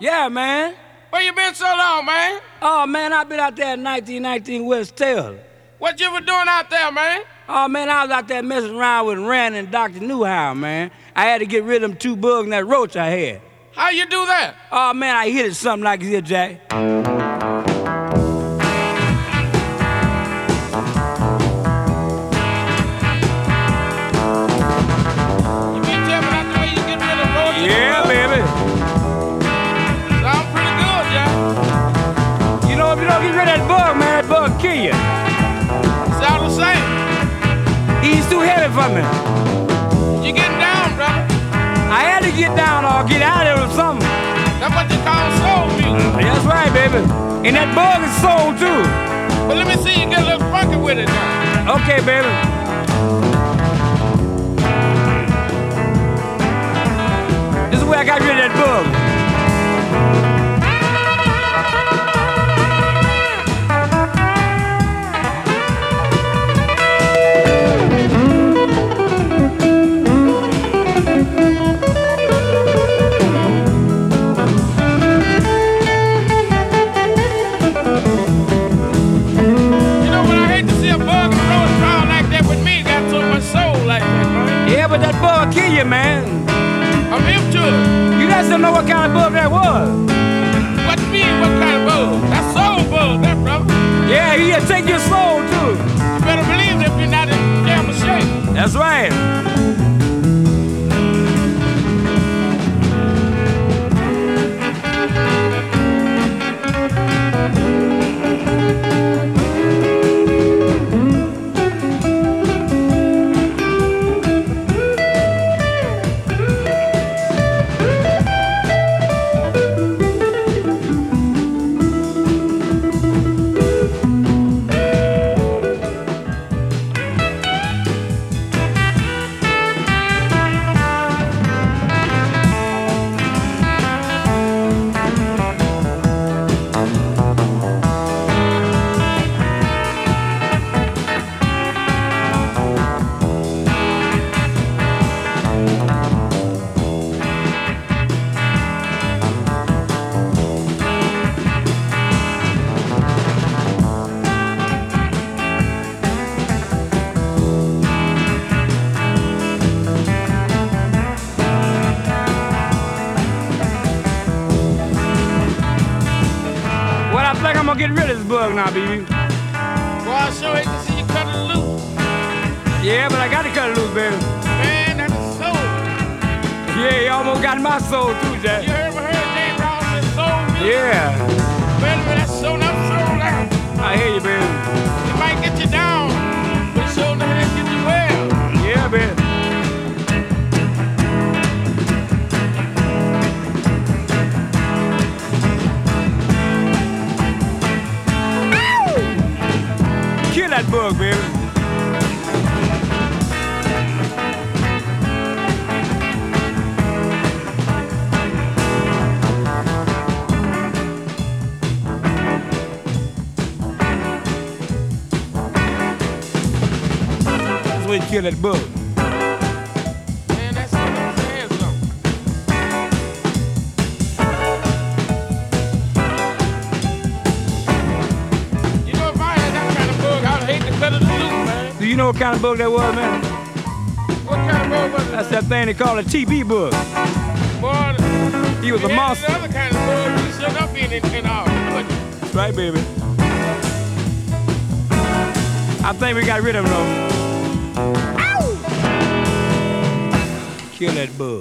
Yeah, man. Where you been so long, man? Oh, man, i been out there at 1919 West Taylor. What you been doing out there, man? Oh, man, I was out there messing around with Rand and Dr. Newhow, man. I had to get rid of them two bugs and that roach I had. How you do that? Oh, man, I hit it something like this, Jack. Get down or get out of it or something. That's what you call soul music. That's right, baby. And that bug is sold too. But let me see you get a little funky with it now. Okay, baby. This is where I got rid of that bug. That bug kill you, man. I'm hip to it. You guys don't know what kind of bug that was. What you mean? What kind of bug? That's soul bug, that brother. Yeah, he'll take your soul too. You better believe it if you're not in damn shape. That's right. It loose, man. Do you know what kind of bug that was, man? What kind of bug was it? That's that thing they call a TB bug. Boy, He was a monster. The other kind of bug, you should not be in, in our right, baby. I think we got rid of him though. Kill that bug.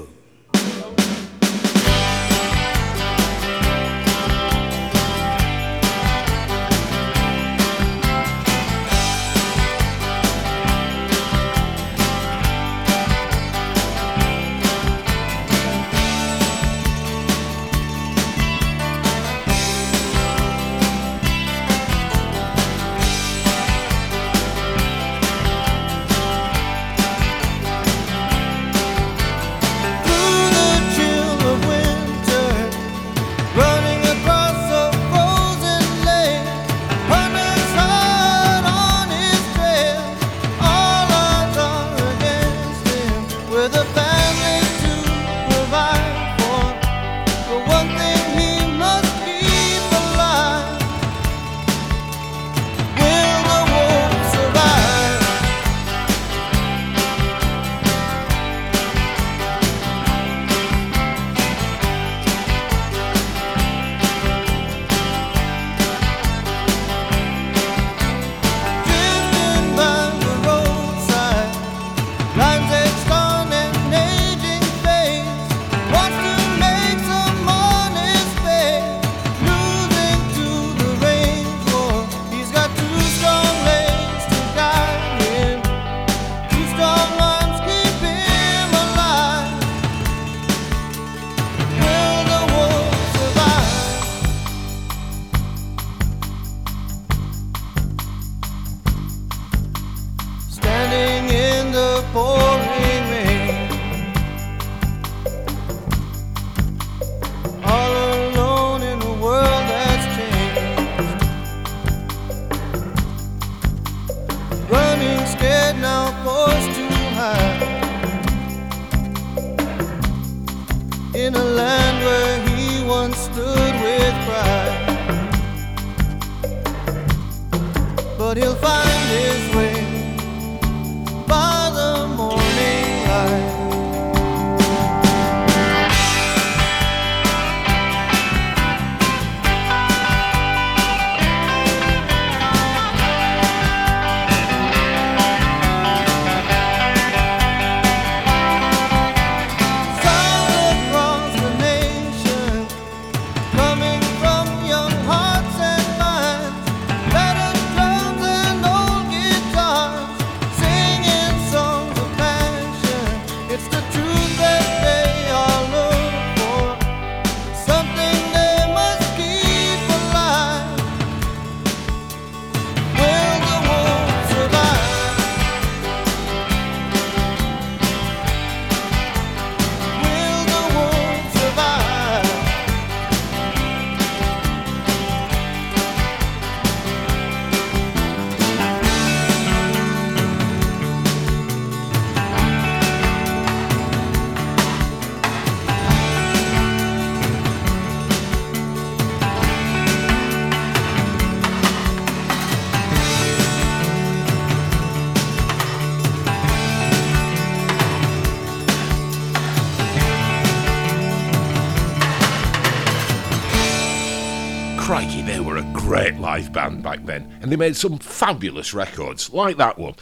And they made some fabulous records, like that one.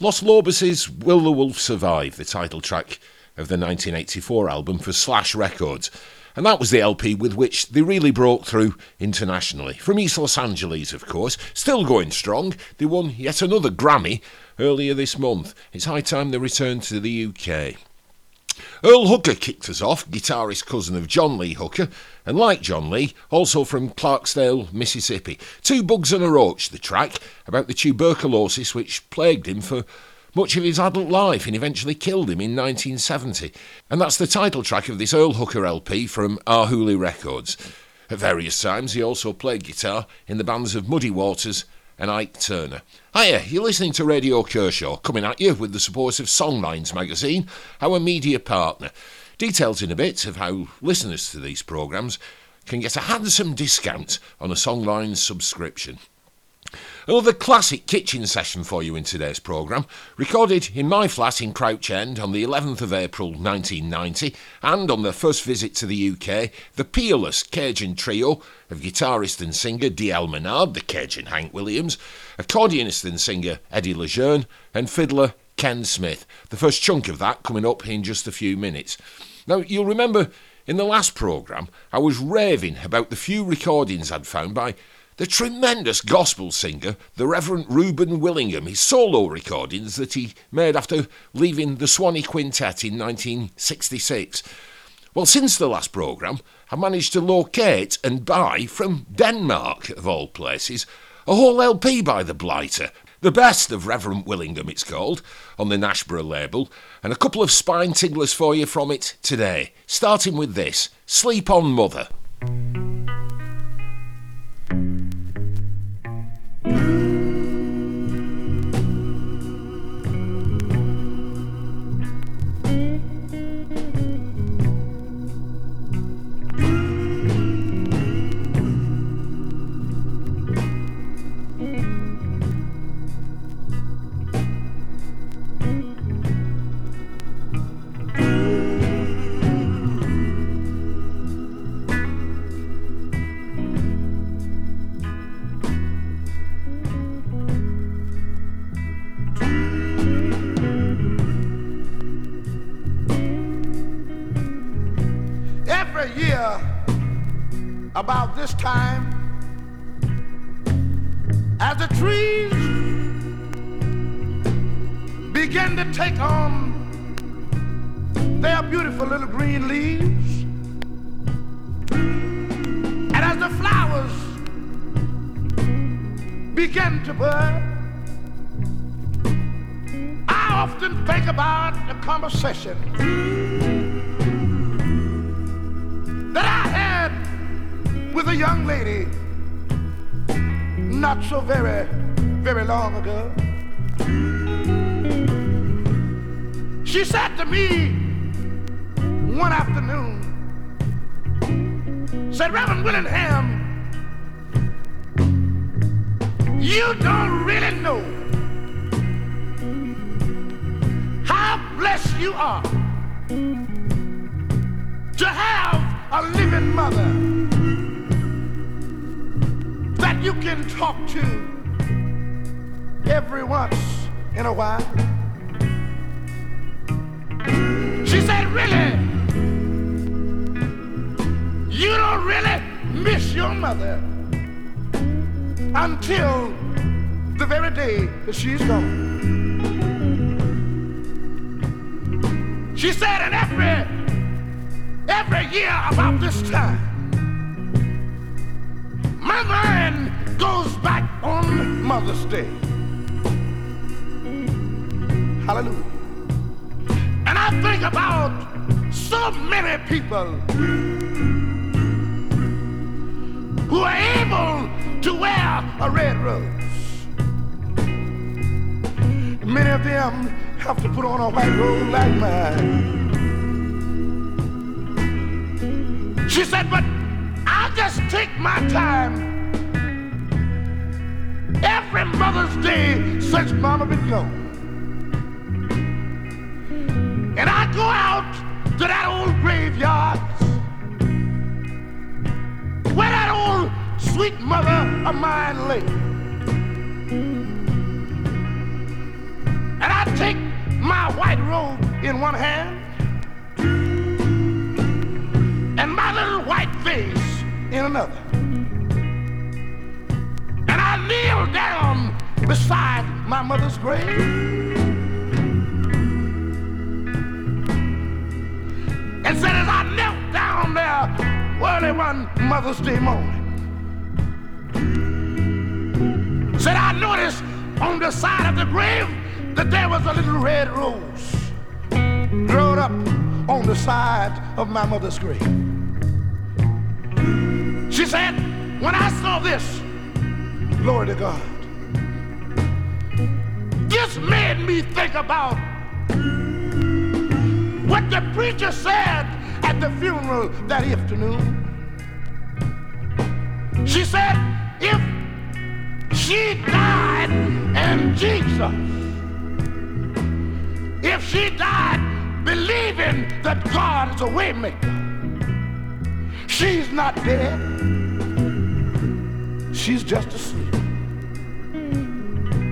Los Lobos' Will the Wolf Survive, the title track of the 1984 album for Slash Records. And that was the LP with which they really broke through internationally. From East Los Angeles, of course, still going strong. They won yet another Grammy earlier this month. It's high time they returned to the UK. Earl Hooker kicked us off, guitarist cousin of John Lee Hooker, and like John Lee, also from Clarksdale, Mississippi. Two Bugs and a Roach, the track, about the tuberculosis which plagued him for much of his adult life and eventually killed him in 1970. And that's the title track of this Earl Hooker LP from Arhoolie Records. At various times, he also played guitar in the bands of Muddy Waters and Ike Turner. Hiya, you're listening to Radio Kershaw, coming at you with the support of Songlines magazine, our media partner. Details in a bit of how listeners to these programmes can get a handsome discount on a Songlines subscription. Another classic kitchen session for you in today's programme, recorded in my flat in Crouch End on the 11th of April 1990, and on their first visit to the UK, the peerless Cajun trio of guitarist and singer D.L. Menard, the Cajun Hank Williams, accordionist and singer Eddie Lejeune, and fiddler Ken Smith. The first chunk of that coming up in just a few minutes. Now, you'll remember in the last programme, I was raving about the few recordings I'd found by the tremendous gospel singer, the Reverend Reuben Willingham, his solo recordings that he made after leaving the Swanee Quintet in 1966. Well, since the last programme, I managed to locate and buy from Denmark, of all places, a whole LP by the Blighter. The best of Reverend Willingham, it's called, on the Nashboro label, and a couple of spine tinglers for you from it today. Starting with this Sleep on Mother. About this time. As the trees begin to take on their beautiful little green leaves and as the flowers begin to bud I often think about the conversation that I had with a young lady not so very, very long ago. She said to me one afternoon, said, Reverend Willingham, you don't really know how blessed you are to have a living mother you can talk to every once in a while. She said, Really? You don't really miss your mother until the very day that she's gone. She said, and every every year about this time, my mind goes back on Mother's Day. Hallelujah. And I think about so many people who are able to wear a red rose. Many of them have to put on a white robe like mine. She said, but I'll just take my time every Mother's Day since Mama been gone. And I go out to that old graveyard where that old sweet mother of mine lay. And I take my white robe in one hand and my little white face in another. And I kneel down beside my mother's grave. And said as I knelt down there early one Mother's Day morning, said I noticed on the side of the grave that there was a little red rose grown up on the side of my mother's grave. She said, when I saw this, glory to God, this made me think about what the preacher said at the funeral that afternoon. She said, if she died and Jesus, if she died believing that God is a waymaker, she's not dead. She's just asleep.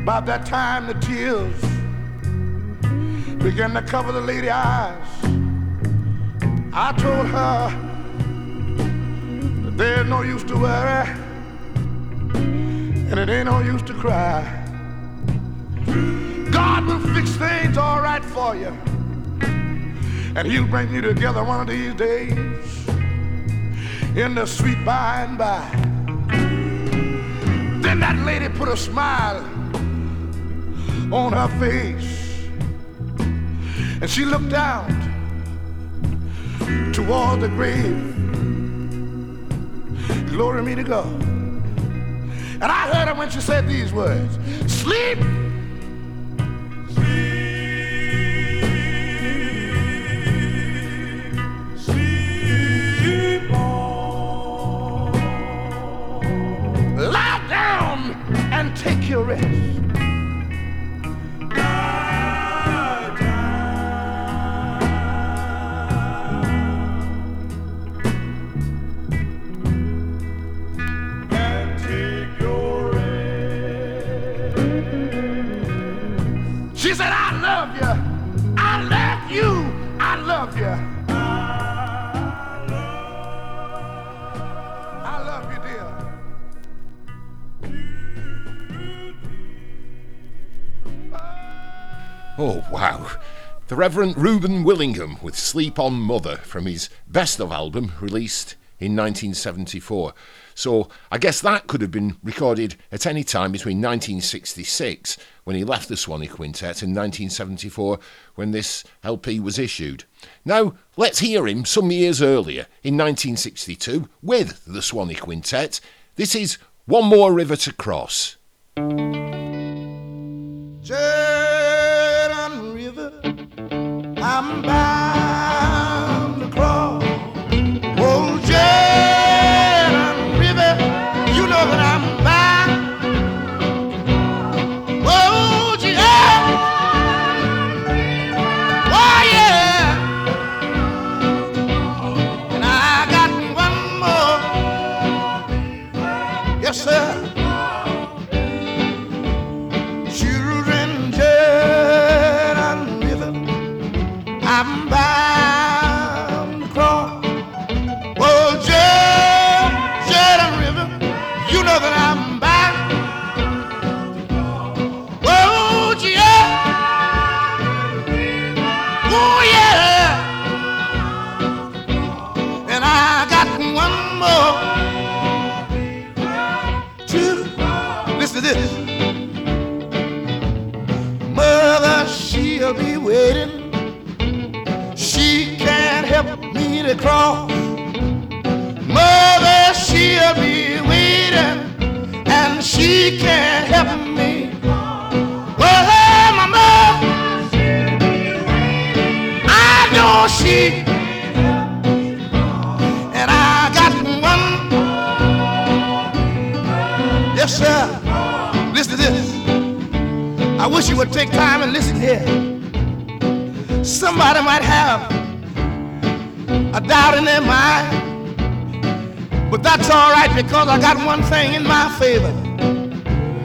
By that time, the tears began to cover the lady's eyes. I told her that there's no use to worry and it ain't no use to cry. God will fix things all right for you and he'll bring you together one of these days in the sweet by and by. Then that lady put a smile on her face and she looked out toward the grave. Glory be to God. And I heard her when she said these words Sleep. Sleep rest. The Reverend Reuben Willingham with Sleep on Mother from his Best of album released in 1974. So I guess that could have been recorded at any time between 1966 when he left the Swanee Quintet and 1974 when this LP was issued. Now let's hear him some years earlier in 1962 with the Swanee Quintet. This is One More River to Cross. Jordan I'm cross. Mother, she'll be waiting, and she can't help me. Well, hey, my mother, I know she, and I got one. Yes, sir. Listen to this. I wish you would take time and listen here. Somebody might have a doubt in their mind, but that's all right because I got one thing in my favor.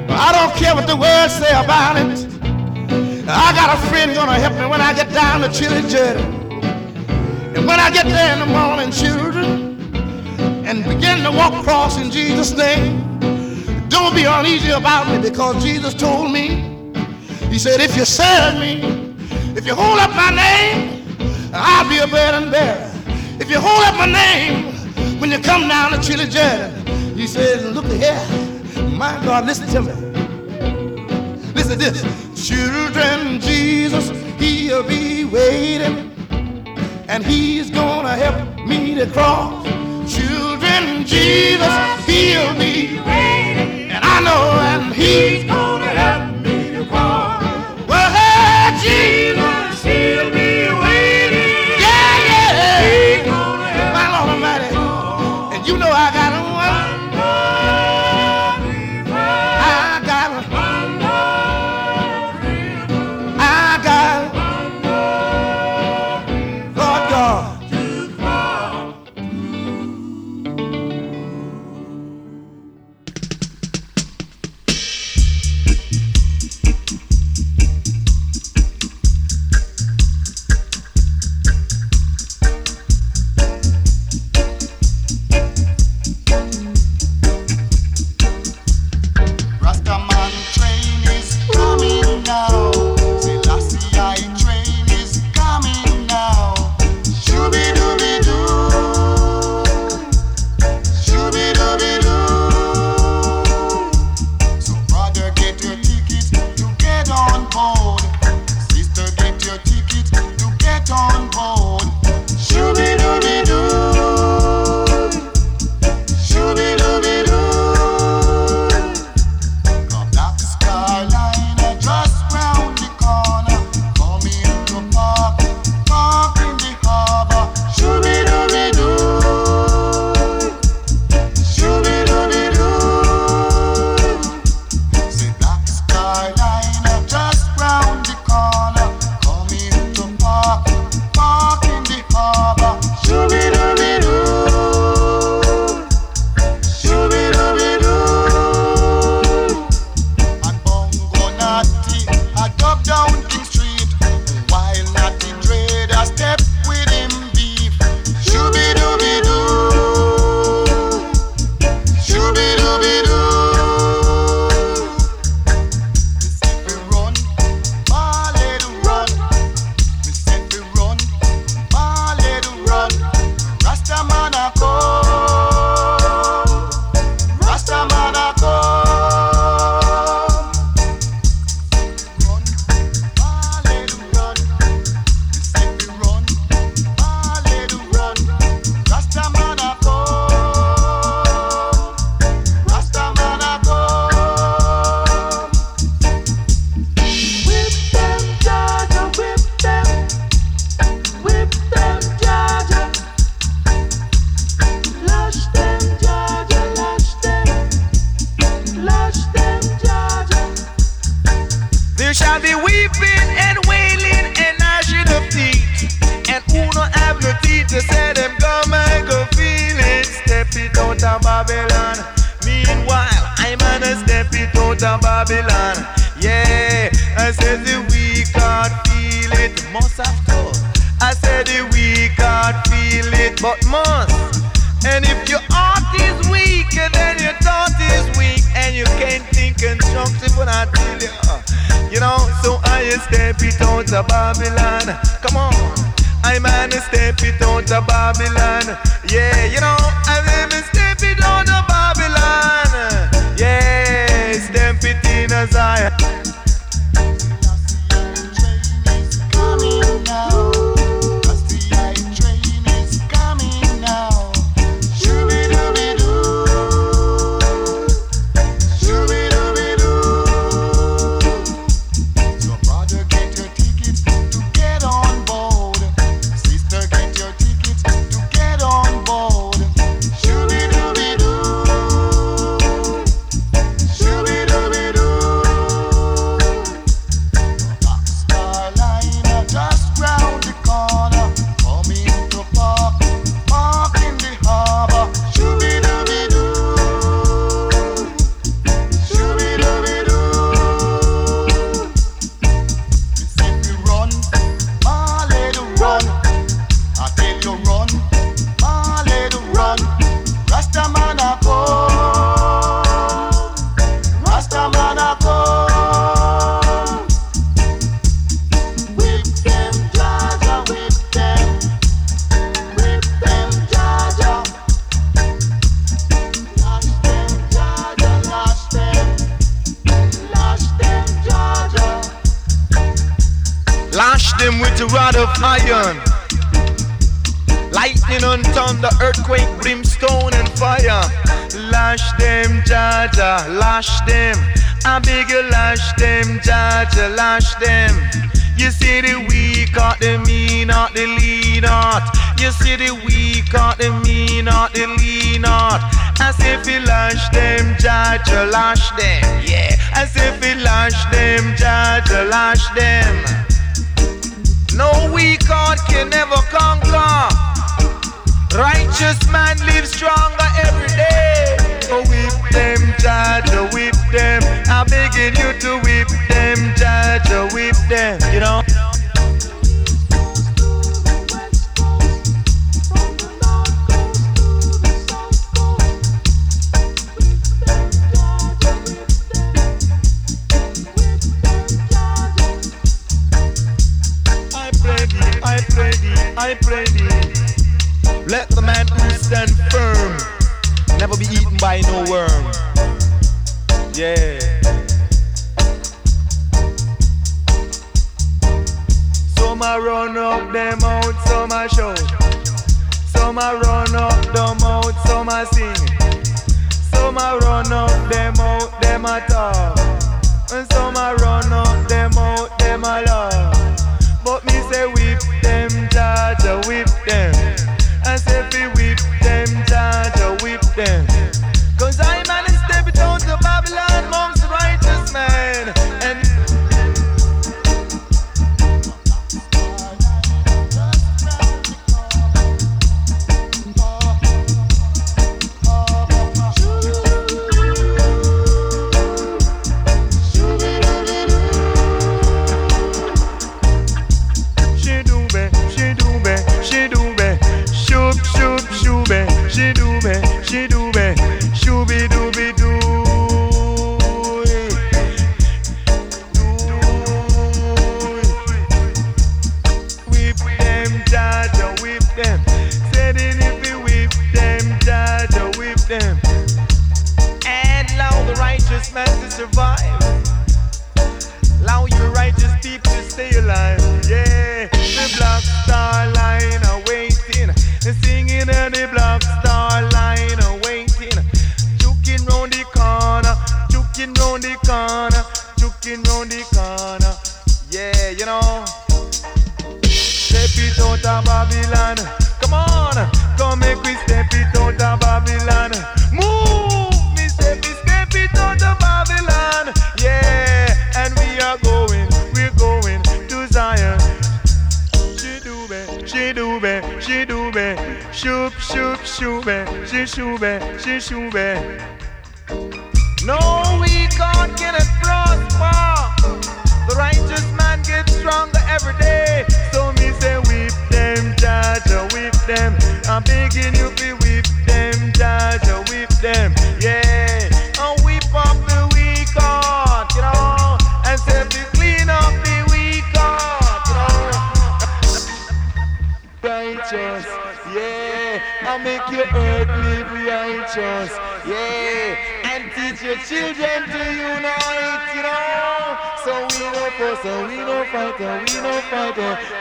I don't care what the world say about it. I got a friend gonna help me when I get down the chilly journey. And when I get there in the morning, children, and begin to walk across in Jesus' name, don't be uneasy about me because Jesus told me, He said, if you serve me, if you hold up my name, I'll be a burden bearer. If you hold up my name when you come down the chilly journey, He said, look here, my God, listen to me. Listen to this. Children, Jesus, He'll be waiting, and He's gonna help me to cross. Children, Jesus, He'll be waiting, and I know, and He's gonna help me to cross. Well, hey, Jesus,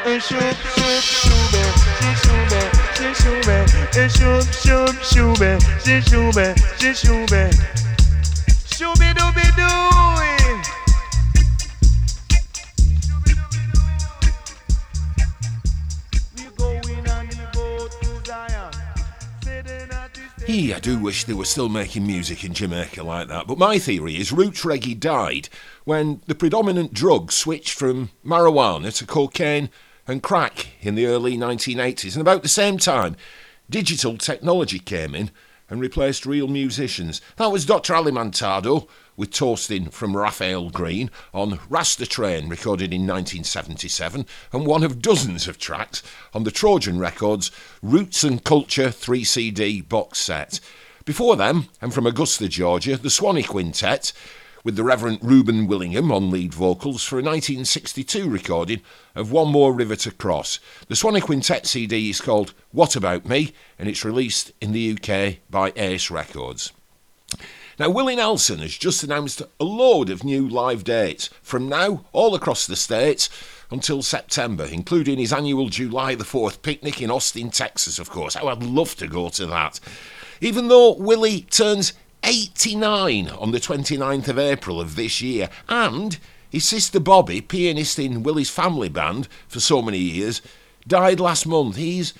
and shoot, shoot, shoot me, she. Hey, I do wish they were still making music in Jamaica like that, but my theory is roots reggae died when the predominant drug switched from marijuana to cocaine and crack in the early 1980s. And about the same time, digital technology came in and replaced real musicians. That was Dr. Alimantado with Torstein from Raphael Green on Rasta Train, recorded in 1977, and one of dozens of tracks on the Trojan Records Roots and Culture 3 CD box set. Before them, and from Augusta, Georgia, the Swanee Quintet, with the Reverend Reuben Willingham on lead vocals for a 1962 recording of One More River to Cross. The Swanee Quintet CD is called What About Me, and it's released in the UK by Ace Records. Now, Willie Nelson has just announced a load of new live dates from now all across the States until September, including his annual July the 4th picnic in Austin, Texas, of course. Oh, I'd love to go to that. Even though Willie turns 89 on the 29th of April of this year, and his sister Bobby, pianist in Willie's family band for so many years, died last month. He's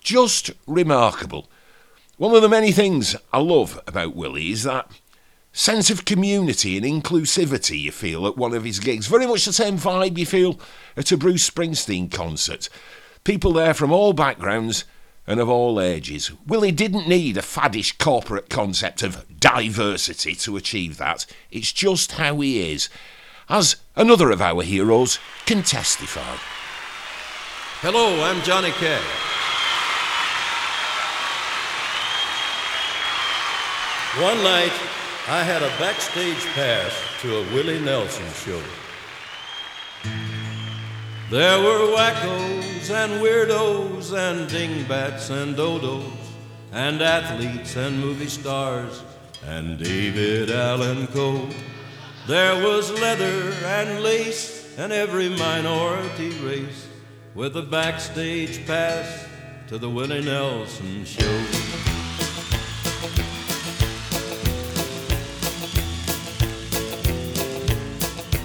just remarkable. One of the many things I love about Willie is that sense of community and inclusivity you feel at one of his gigs. Very much the same vibe you feel at a Bruce Springsteen concert. People there from all backgrounds and of all ages. Willie didn't need a faddish corporate concept of diversity to achieve that. It's just how he is, as another of our heroes can testify. Hello, I'm Johnny Cash. One night, I had a backstage pass to a Willie Nelson show. There were wackos and weirdos and dingbats and dodos and athletes and movie stars and David Allan Coe. There was leather and lace and every minority race with a backstage pass to the Willie Nelson show.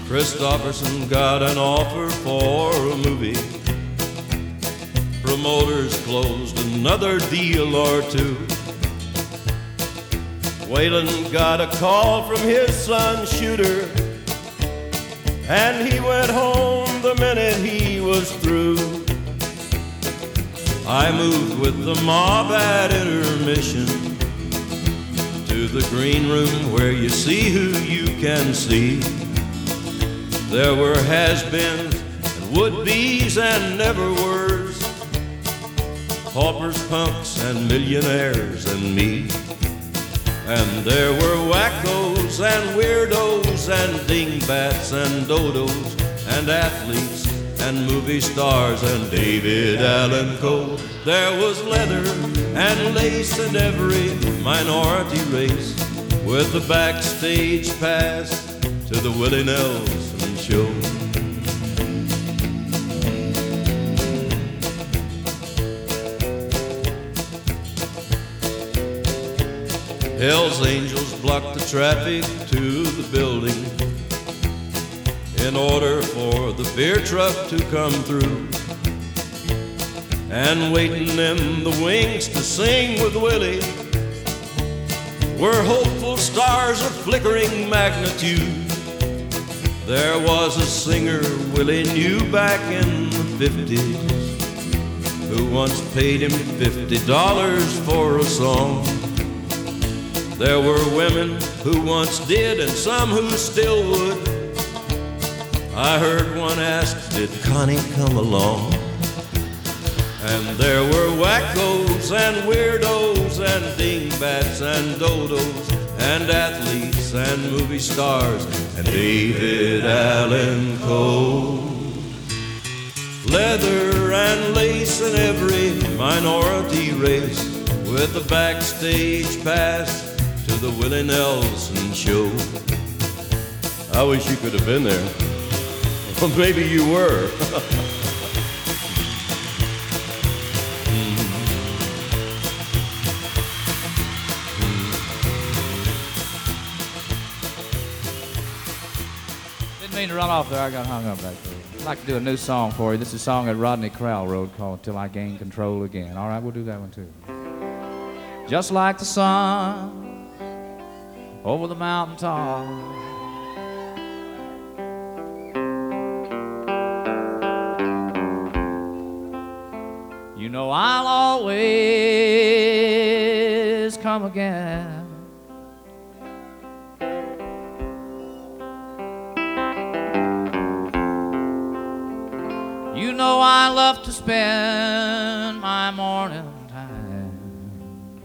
Kristofferson got an offer for a movie. Promoters closed another deal or two. Waylon got a call from his son Shooter, and he went home the minute he was through. I moved with the mob at intermission to the green room where you see who you can see. There were has-beens and would-be's and never-were's, paupers, punks, and millionaires and me. And there were wackos and weirdos and dingbats and dodos and athletes and movie stars and David Allan Coe. There was leather and lace and every minority race with a backstage pass to the Willie Nelson show. Hell's Angels blocked the traffic to the building in order for the beer truck to come through. And waiting in the wings to sing with Willie were hopeful stars of flickering magnitude. There was a singer Willie knew back in the 50s who once paid him $50 for a song. There were women who once did and some who still would. I heard one ask, Did Connie come along? And there were wackos and weirdos and dingbats and dodos and athletes and movie stars and David Allan Coe. Leather and lace in every minority race with a backstage pass to the Willie Nelson show. I wish you could have been there. Well, maybe you were. Run off there. I got hung up back there. I'd like to do a new song for you. This is a song that Rodney Crowell wrote called Till I Gain Control Again. All right, we'll do that one too. Just like the sun over the mountain top. You know I'll always come again. Know I love to spend my morning time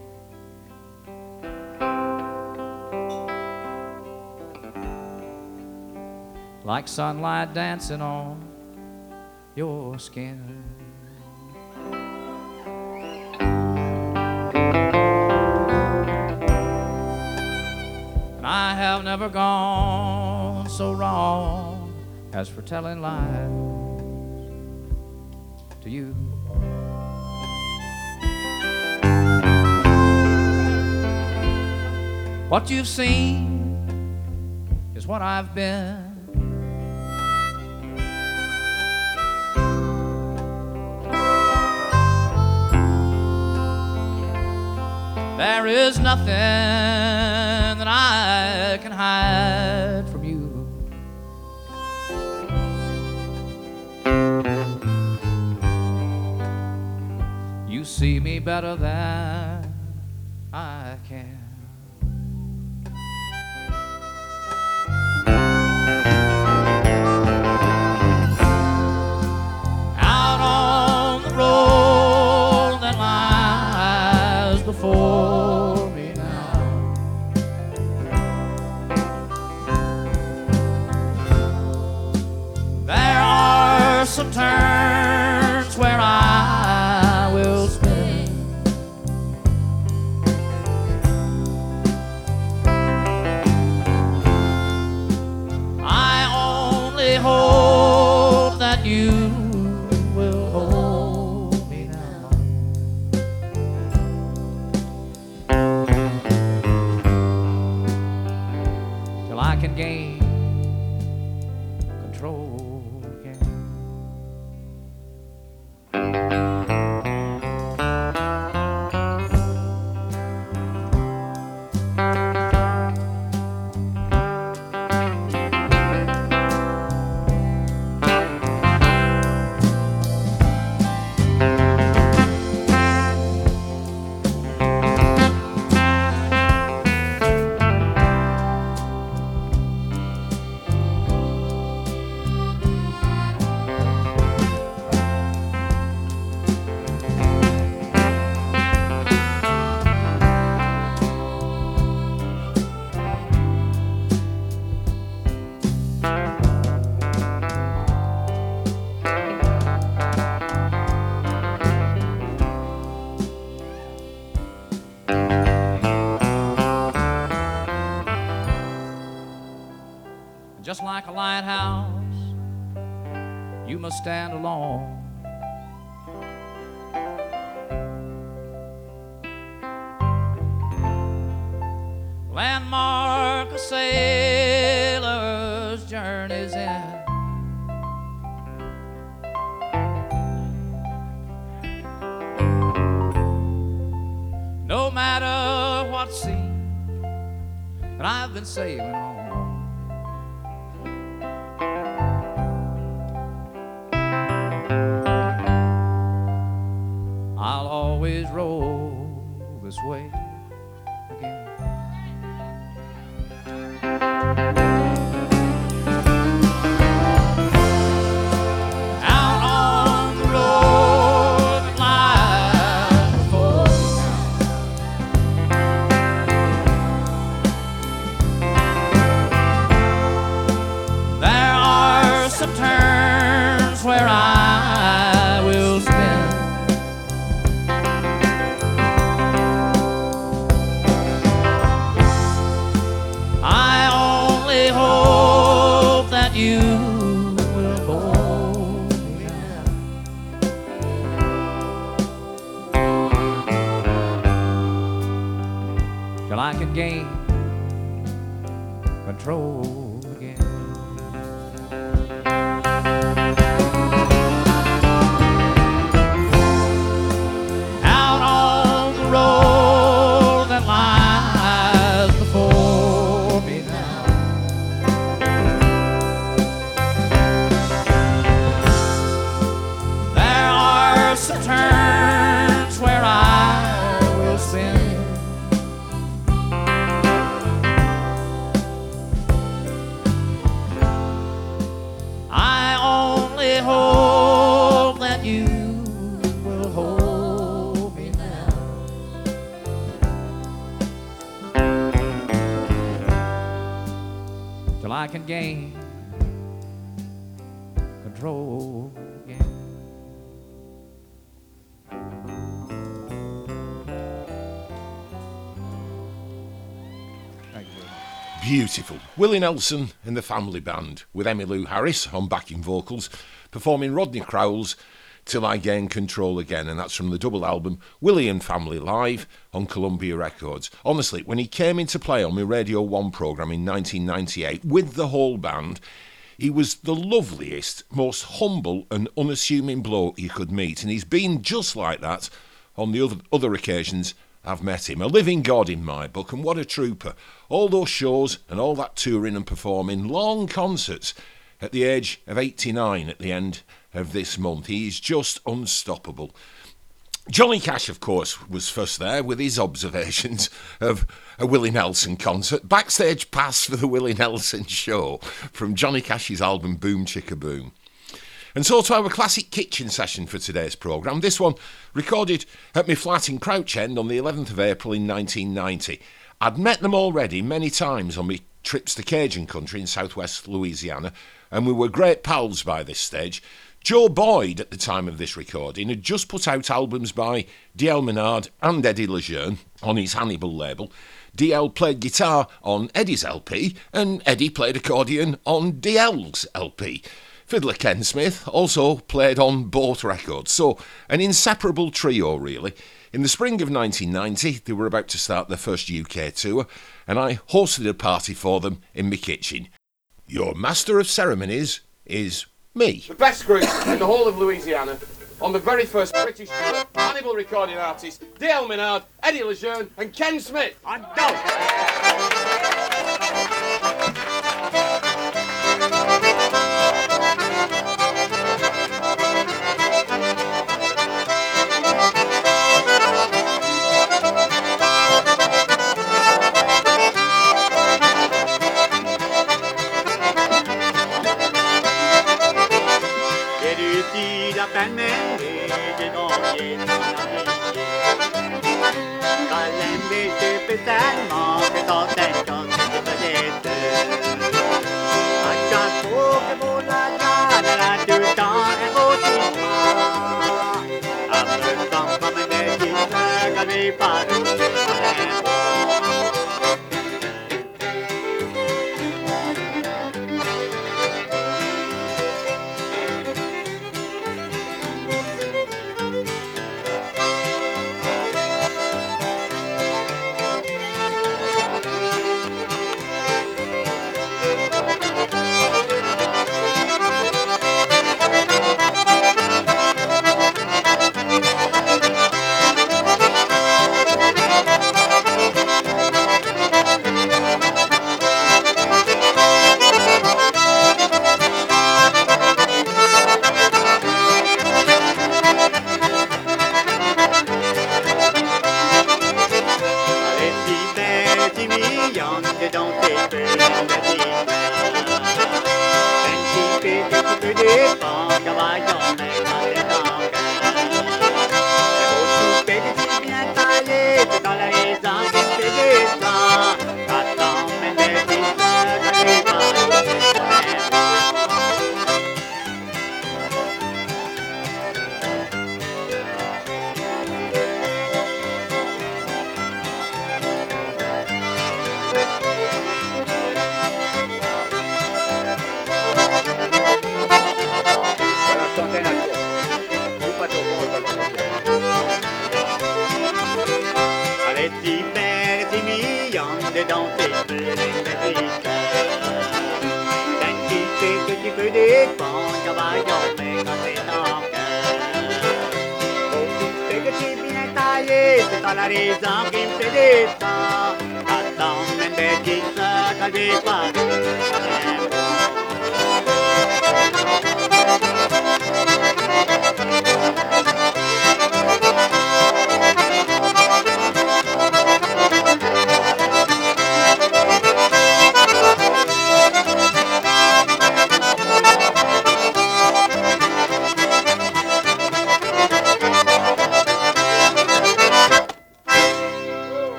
like sunlight dancing on your skin. And I have never gone so wrong as for telling lies. To you. What you've seen is what I've been. There is nothing that I can hide see me better than I can. Out on the road that lies before me now. There are some turns Just like a lighthouse, you must stand alone. Landmark a sailor's journey's end. No matter what sea that I've been sailing on. Way Willie Nelson and the Family Band with Emmylou Harris on backing vocals, performing Rodney Crowell's Till I Gain Control Again, and that's from the double album Willie and Family Live on Columbia Records. Honestly, when he came into play on my Radio 1 programme in 1998 with the whole band, he was the loveliest, most humble and unassuming bloke you could meet, and he's been just like that on the other, other occasions I've met him. A living god in my book, and what a trooper. All those shows and all that touring and performing, long concerts at the age of 89 at the end of this month. He's just unstoppable. Johnny Cash, of course, was first there with his observations of a Willie Nelson concert. Backstage pass for the Willie Nelson show from Johnny Cash's album Boom Chicka Boom. And so to our classic kitchen session for today's programme. This one recorded at my flat in Crouch End on the 11th of April in 1990. I'd met them already many times on my trips to Cajun country in southwest Louisiana, and we were great pals by this stage. Joe Boyd, at the time of this recording, had just put out albums by D.L. Menard and Eddie Lejeune on his Hannibal label. DL played guitar on Eddie's LP, and Eddie played accordion on DL's LP. Fiddler Ken Smith also played on both records, so an inseparable trio, really. In the spring of 1990, they were about to start their first UK tour, and I hosted a party for them in my kitchen. Your master of ceremonies is me. The best group in the whole of Louisiana. On the very first British tour, Hannibal recording artists, Dale Menard, Eddie Lejeune, and Ken Smith. I don't. Vägar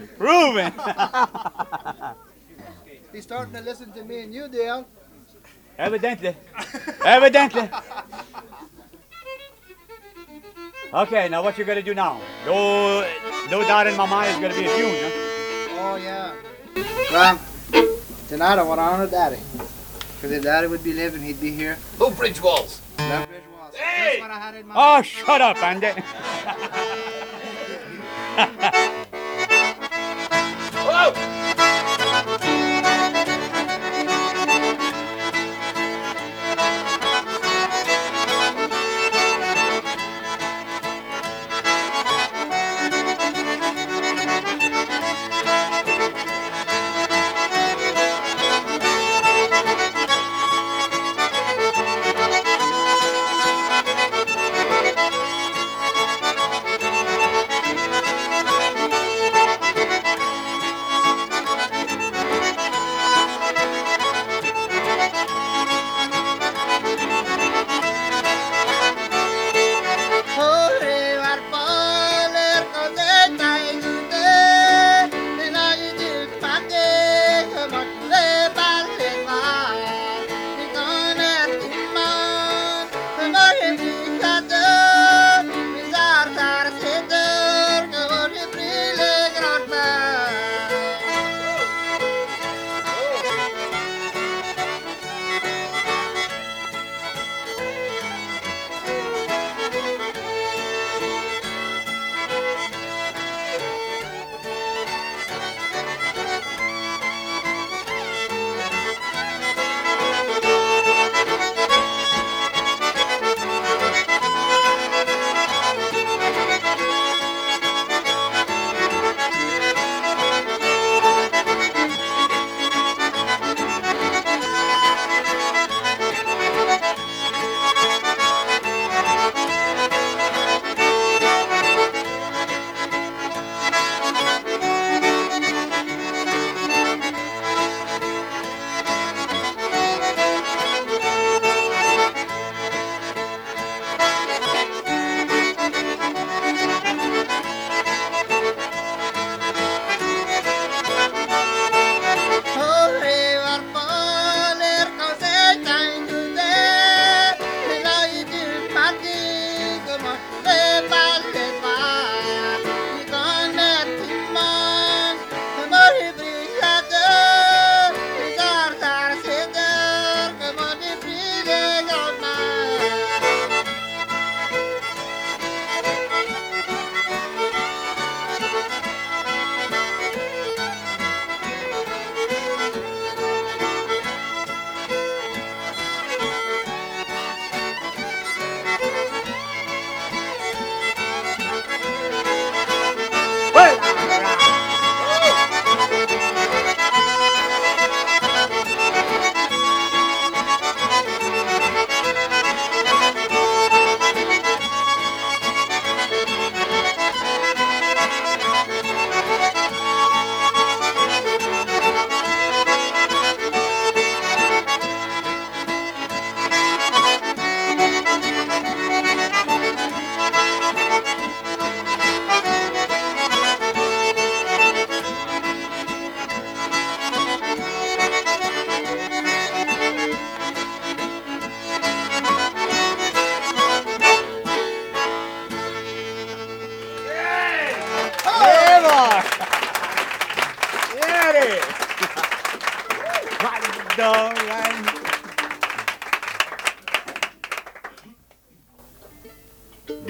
improving. He's starting to listen to me and you, Dale. Evidently. Evidently. Okay, now what you gonna do now? No, no doubt in my mind it's gonna be a tune, huh? Oh, yeah. Well, tonight I want to honor Daddy. Because if Daddy would be living, he'd be here. Who Bridge Waltz? Love Bridge Waltz. That's what I had in my Oh, shut up, Andy.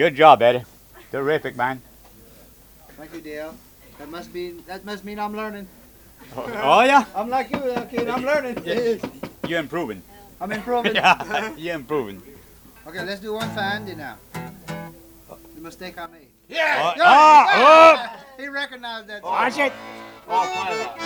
Good job, Eddie. Terrific, man. Thank you, Dale. That must be. That must mean I'm learning. Oh, yeah? I'm like you, uh, kid. I'm learning. You're improving. I'm improving. yeah, you're improving. Okay, let's do one for Andy now. The mistake I made. Yeah. Yeah, Ah, yeah. He recognized that. Watch it. There's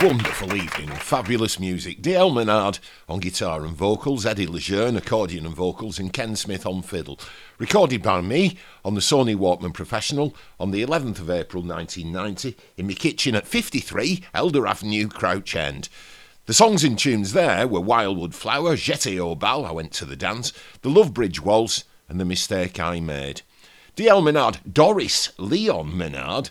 Wonderful evening, fabulous music. D.L. Menard on guitar and vocals, Eddie Lejeune accordion and vocals, and Ken Smith on fiddle. Recorded by me on the Sony Walkman Professional on the 11th of April 1990 in my kitchen at 53 Elder Avenue, Crouch End. The songs and tunes there were Wildwood Flower, J'étais au Bal, I Went to the Dance, The Love Bridge Waltz, and The Mistake I Made. D.L. Menard, Doris Leon Menard,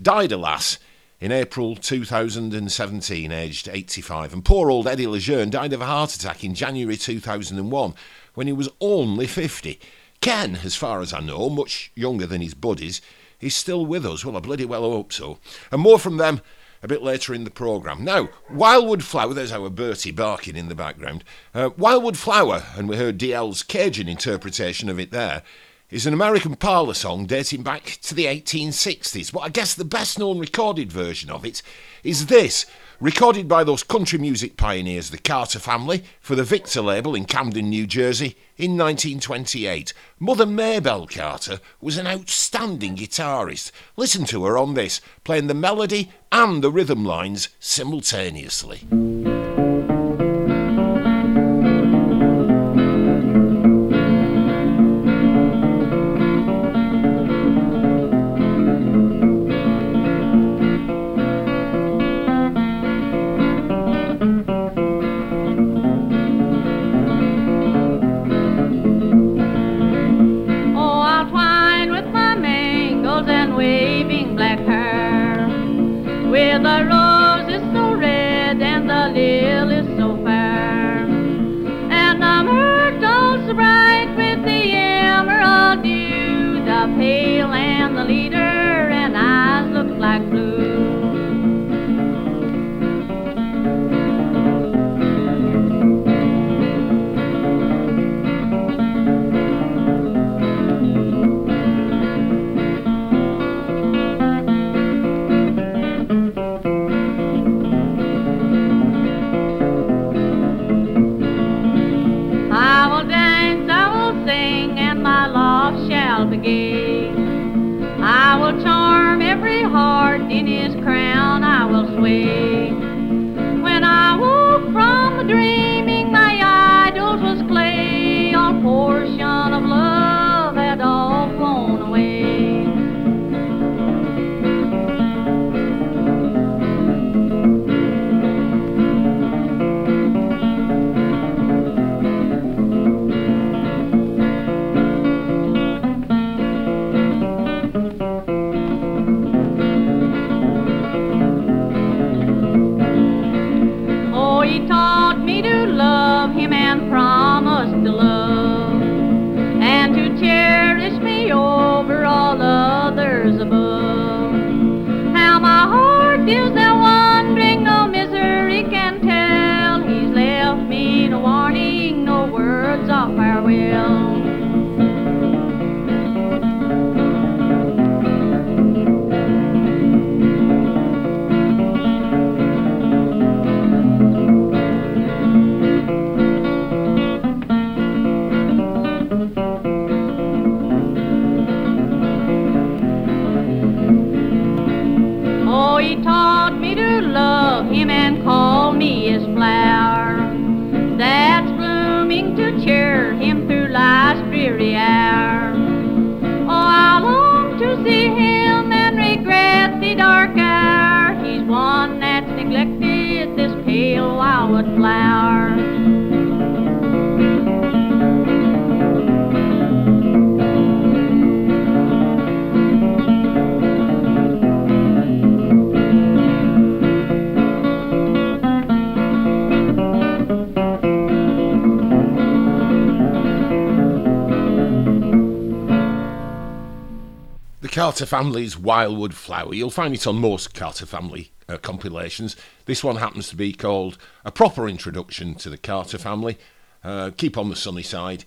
died, alas, in April 2017, aged 85. And poor old Eddie Lejeune died of a heart attack in January 2001 when he was only 50. Ken, as far as I know, much younger than his buddies, is still with us. Well, I bloody well hope so. And more from them a bit later in the programme. Now, Wildwood Flower, there's our Bertie barking in the background. Uh, Wildwood Flower, and we heard DL's Cajun interpretation of it there, is an American parlour song dating back to the 1860s. But I guess the best known recorded version of it is this, recorded by those country music pioneers, the Carter family, for the Victor label in Camden, New Jersey in 1928. Mother Maybelle Carter was an outstanding guitarist. Listen to her on this, playing the melody and the rhythm lines simultaneously. Carter family's Wildwood Flower. You'll find it on most Carter family uh, compilations. This one happens to be called A Proper Introduction to the Carter Family. Uh, keep on the sunny side,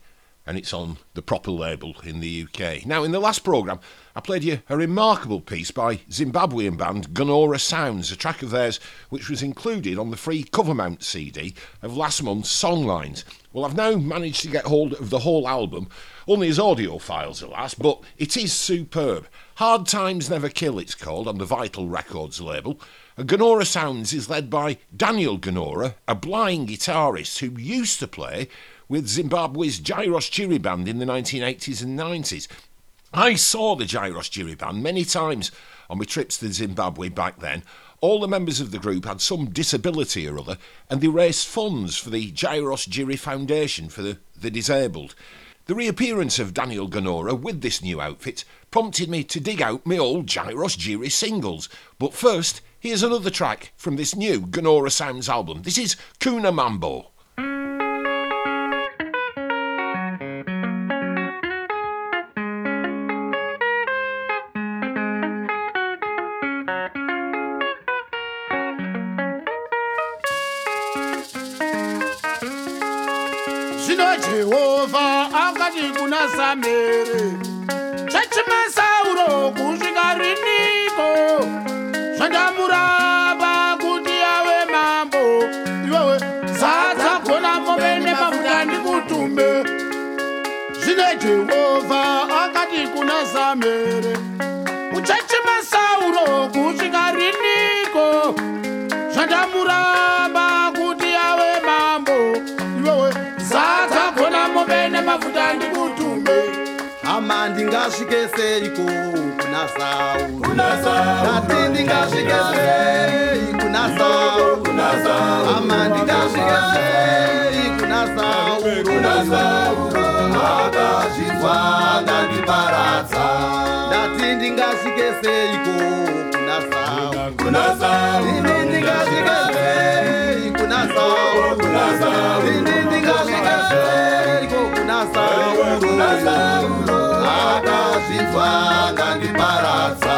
and it's on the proper label in the UK. Now, in the last programme, I played you a remarkable piece by Zimbabwean band Gonora Sounds, a track of theirs which was included on the free cover mount CD of last month's Songlines. Well, I've now managed to get hold of the whole album, only as audio files, alas, but it is superb. Hard Times Never Kill, it's called, on the Vital Records label. Gonora Sounds is led by Daniel Gonora, a blind guitarist who used to play with Zimbabwe's Jairos Band in the 1980s and 90s. I saw the Jairos Band many times on my trips to Zimbabwe back then. All the members of the group had some disability or other, and they raised funds for the Jairos Jiri Foundation for the, the disabled. The reappearance of Daniel Gonora with this new outfit prompted me to dig out my old Jairos Jiri singles. But first, here's another track from this new Gonora Sounds album. This is Kuna Mambo. Akati kuna samere chechimasauro kusvika riniko zvandamurava kuti ave mambo. Iwewe zadza kona move nemafuta ndikutumbe zvino jehovha akati kuna samere uchechimasauro kusvika riniko zvandamurava ndingasvike seiko kuna sauro ndati ndingasvike sei kuna sauro hama ndingasvike sei kuna sauro akazvinzwa angandiparadza ndati ndingasvike seiko kuna sauro ini ndingasvike sei kuna sauro ini ndingasvike seiko kuna sauro ndakazvinzwa ngandiparadza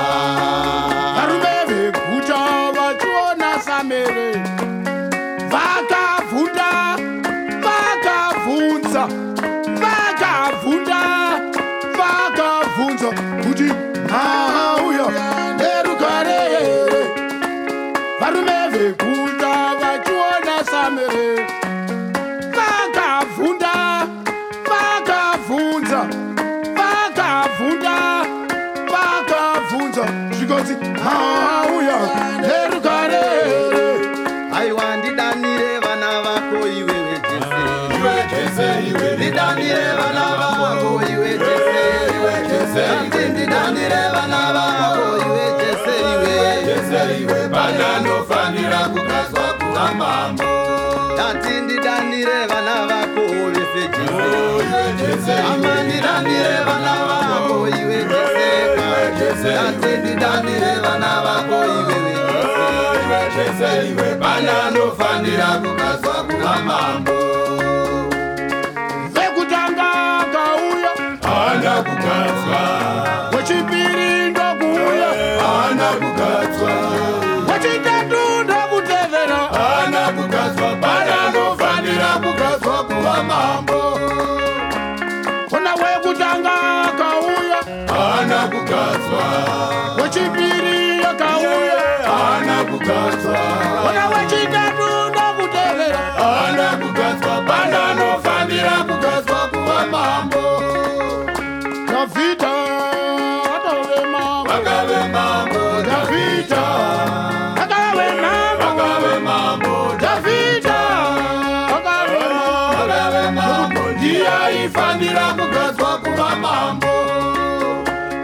ndiye aifanira kugadzwa kuva mambo.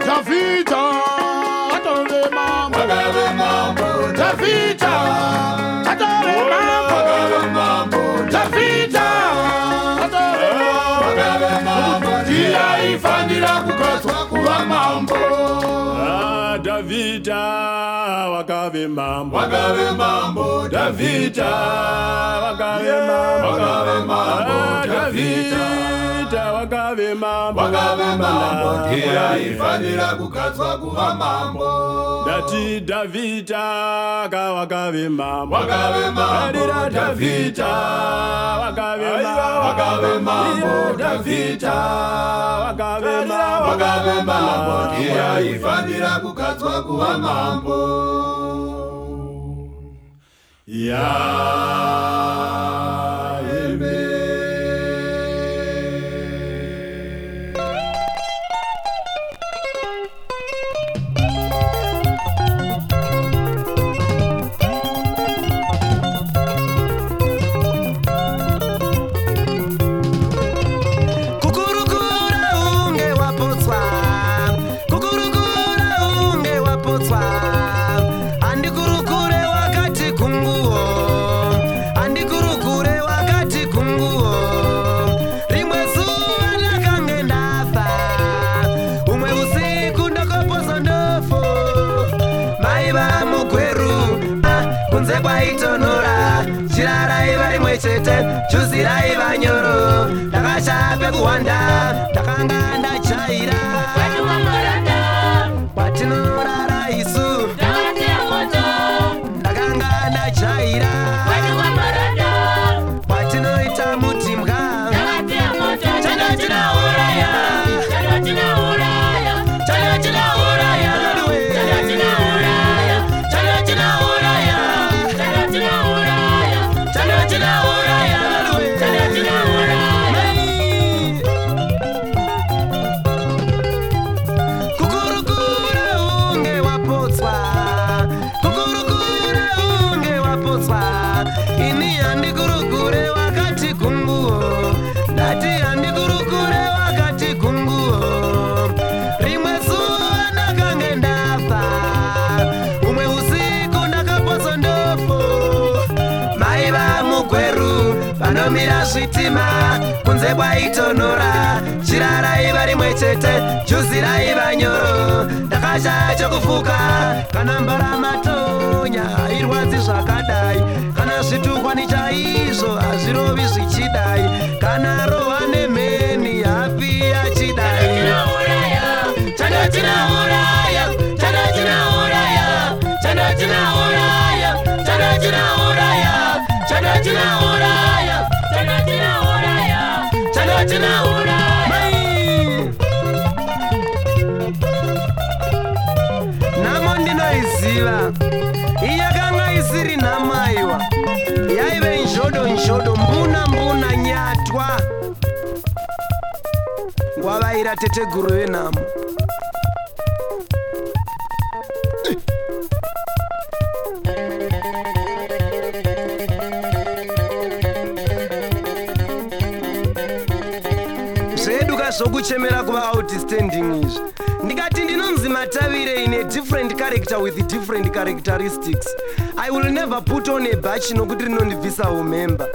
Davhidha atove mambo. Davhidha atove mambo. davhidha atove vakave mambo. ndiye aifanira kugadzwa kuva mambo. Davhidha vakave mambo. Vakave mambo davhidha vakave mambo. Vakave mambo Ah, davhidha vakave mambo. Vakave mambo ndiye aifanira kugadzwa kuva mambo. Ndati davhidha kavakave mambo. Vakave mambo davhidha vakave mambo. Vakave mambo davhidha vakave mambo. Vakave mambo ndiye aifanira kugadzwa kuva mambo yaeme zvebwaitonhora chirarai vari mwe chete juzirai vanyoro. Ndakashaya chokufuka kana mbaramatonya hairwadzi zvakadai. Kana zvitukwani chaizvo hazvirovi zvichidai. Kana rohwa nemheni hapi yachidai. Chandotinauraya chandotinauraya chandotinauraya chandotinauraya chandotinauraya chinauraya nhamo ndinoiziva iyakanga isiri nhamaiwa yaive nzvodo nzvodo mbuna mbuna nyatwa. Ngwavaira teteguru venhamo different character with different characteristics. I will never put on a bach nokuti rinondibvisa umemba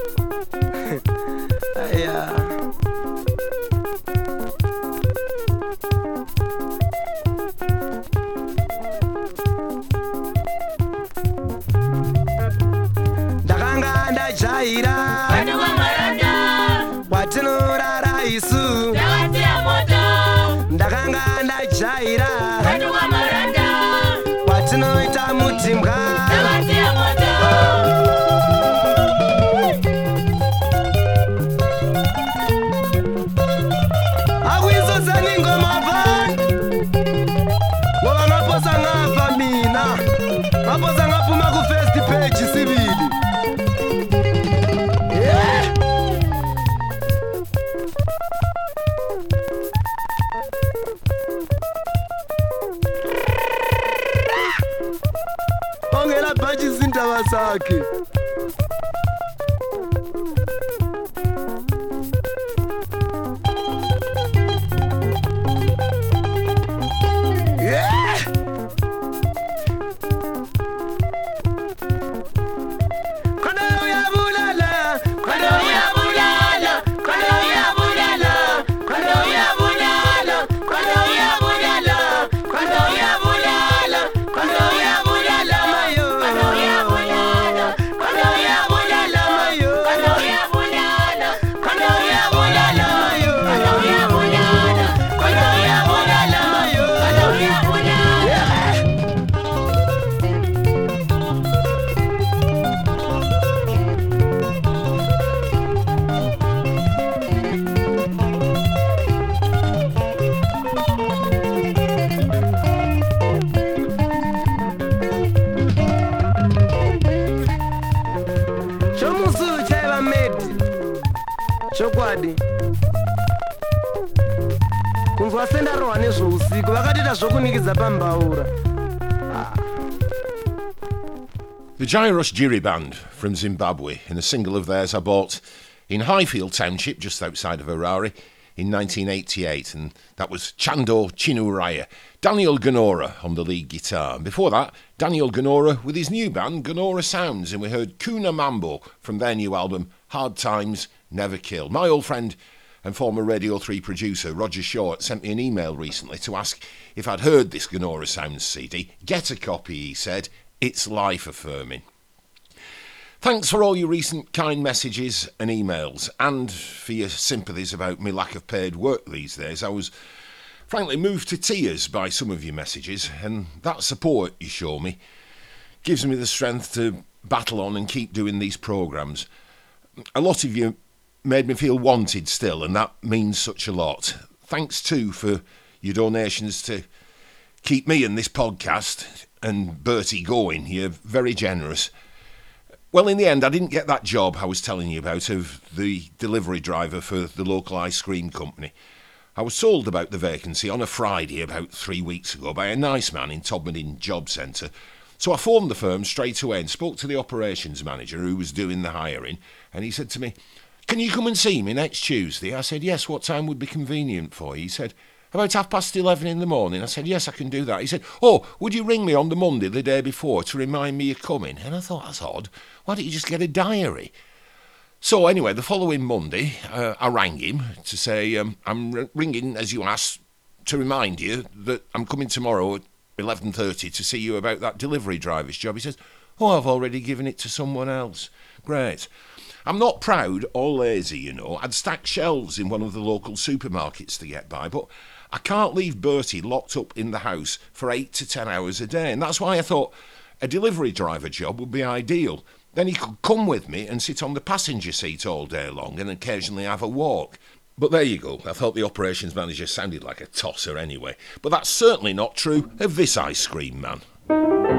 zindaba Jairos Jiri Band from Zimbabwe in a single of theirs I bought in Highfield Township, just outside of Harare, in 1988, and that was Chando Chinuraya. Daniel Gonora on the lead guitar. And before that, Daniel Gonora with his new band, Gonora Sounds, and we heard Kuna Mambo from their new album, Hard Times Never Kill. My old friend and former Radio 3 producer Roger Short sent me an email recently to ask if I'd heard this Gonora Sounds CD. Get a copy, he said. It's life affirming. Thanks for all your recent kind messages and emails, and for your sympathies about my lack of paid work these days. I was frankly moved to tears by some of your messages, and that support you show me gives me the strength to battle on and keep doing these programmes. A lot of you made me feel wanted still, and that means such a lot. Thanks too for your donations to keep me and this podcast and Bertie going. You're very generous. Well, in the end, I didn't get that job I was telling you about of the delivery driver for the local ice cream company. I was told about the vacancy on a Friday about three weeks ago by a nice man in Todmorden Job Centre. So I phoned the firm straight away and spoke to the operations manager who was doing the hiring, and he said to me, Can you come and see me next Tuesday? I said, Yes, what time would be convenient for you? He said, about half past eleven in the morning. I said, Yes, I can do that. He said, Oh, would you ring me on the Monday the day before to remind me you're coming? And I thought, That's odd. Why don't you just get a diary? So, anyway, the following Monday, uh, I rang him to say, um, I'm ringing, as you asked, to remind you that I'm coming tomorrow at 11.30 to see you about that delivery driver's job. He says, Oh, I've already given it to someone else. Great. I'm not proud or lazy, you know. I'd stack shelves in one of the local supermarkets to get by, but I can't leave Bertie locked up in the house for eight to ten hours a day, and that's why I thought a delivery driver job would be ideal. Then he could come with me and sit on the passenger seat all day long and occasionally have a walk. But there you go. I thought the operations manager sounded like a tosser anyway. But that's certainly not true of this ice cream man.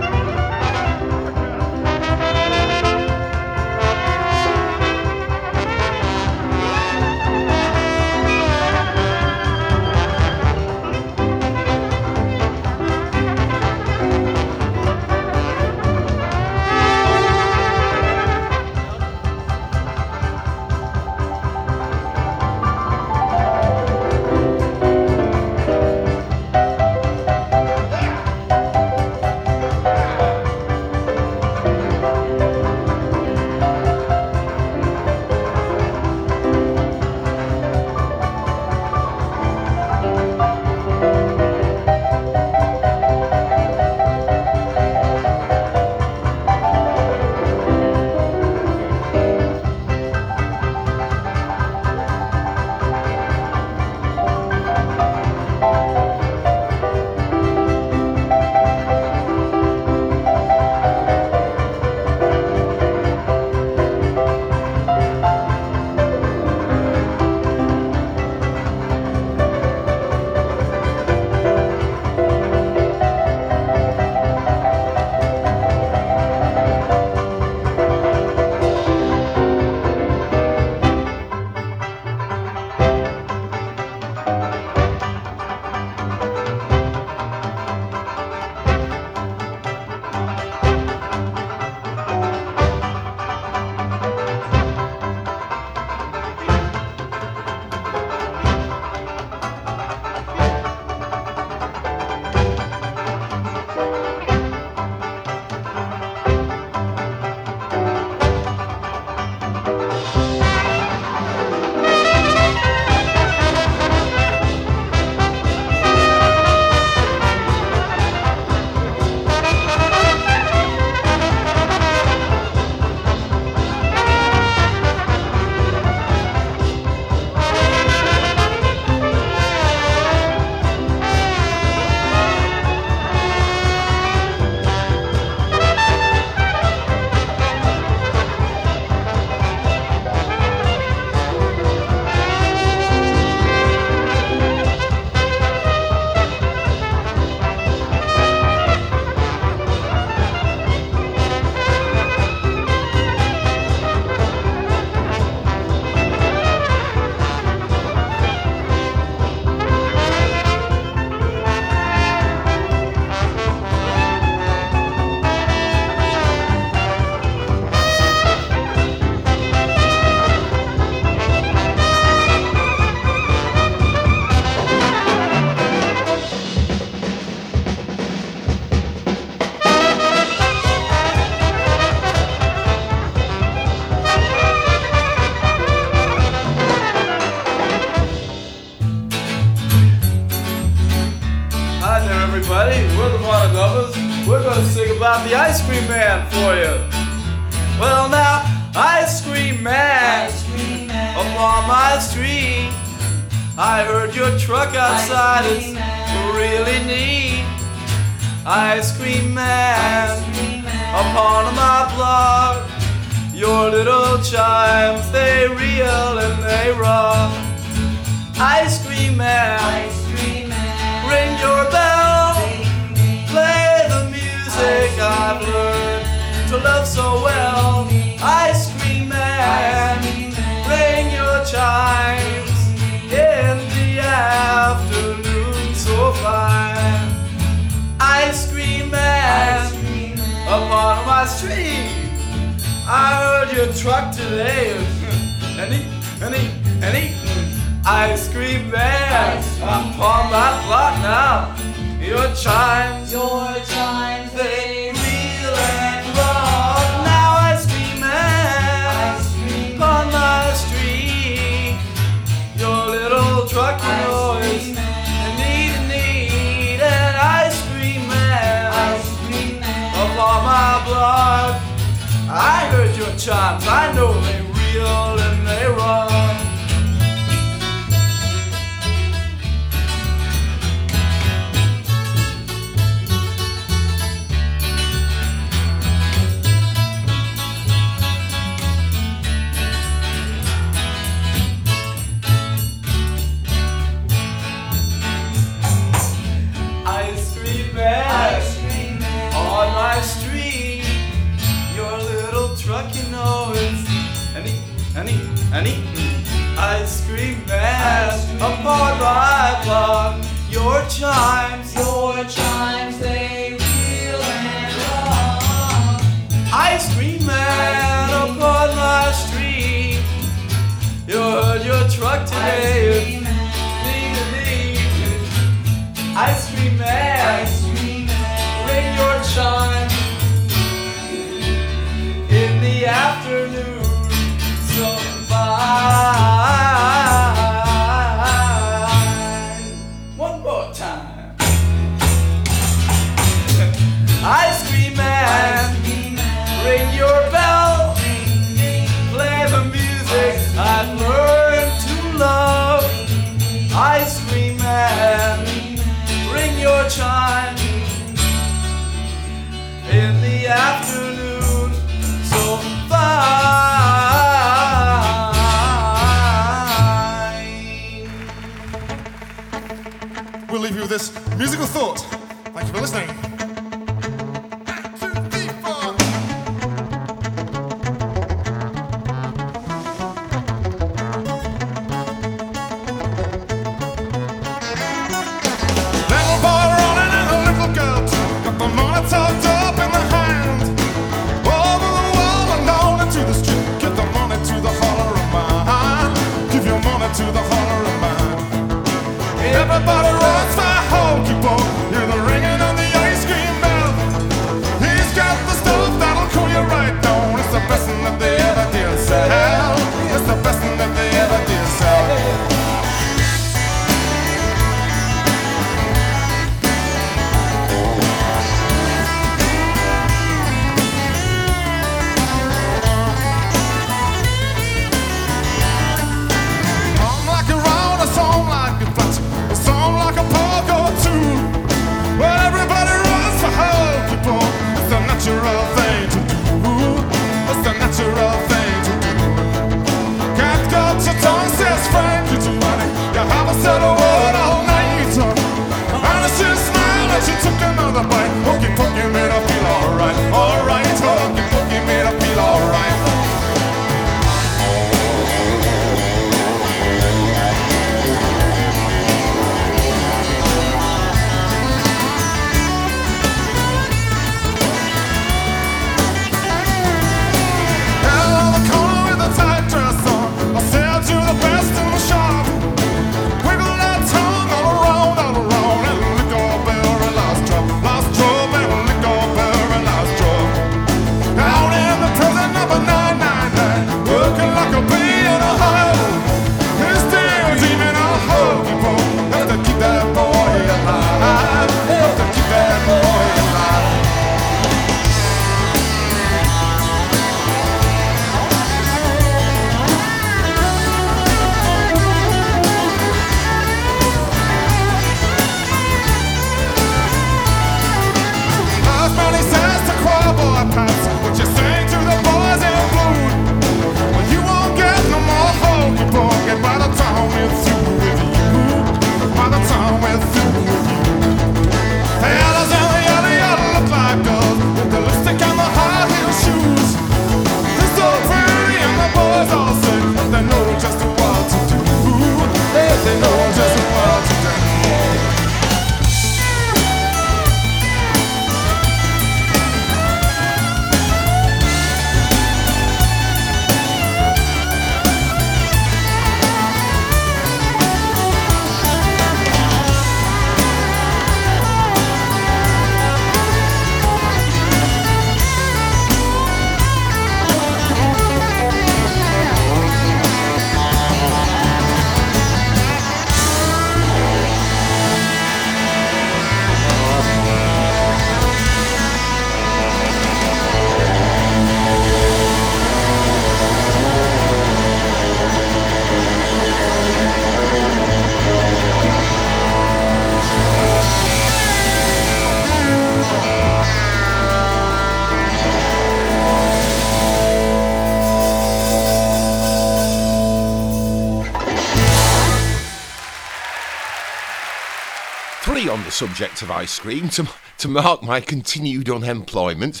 Subject of ice cream to, to mark my continued unemployment.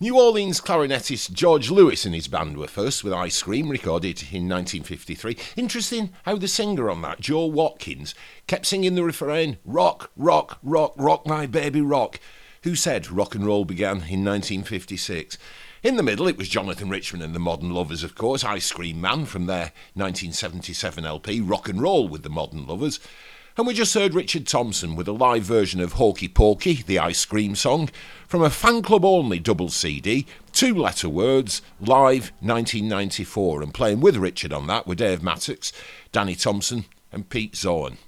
New Orleans clarinetist George Lewis and his band were first with Ice Cream, recorded in 1953. Interesting how the singer on that, Joe Watkins, kept singing the refrain, Rock, rock, rock, rock my baby rock. Who said rock and roll began in 1956? In the middle, it was Jonathan Richman and the Modern Lovers, of course, Ice Cream Man from their 1977 LP, Rock and Roll with the Modern Lovers. And we just heard Richard Thompson with a live version of Hokey Pokey, the ice cream song, from a fan club only double CD, two letter words, live 1994. And playing with Richard on that were Dave Mattacks, Danny Thompson, and Pete Zorn.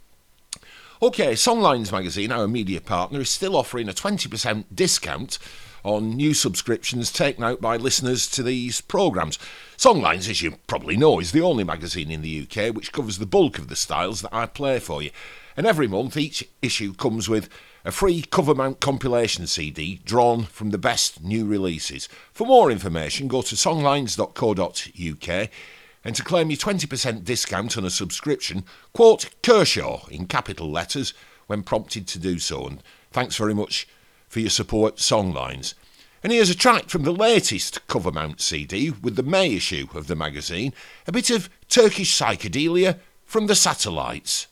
Okay, Songlines magazine, our media partner, is still offering a 20% discount on new subscriptions taken out by listeners to these programmes. Songlines, as you probably know, is the only magazine in the UK which covers the bulk of the styles that I play for you. And every month, each issue comes with a free cover mount compilation CD drawn from the best new releases. For more information, go to songlines.co.uk and to claim your 20% discount on a subscription, quote Kershaw in capital letters when prompted to do so. And thanks very much for your support, Songlines. And here's a track from the latest cover mount CD with the May issue of the magazine, a bit of Turkish psychedelia from the satellites.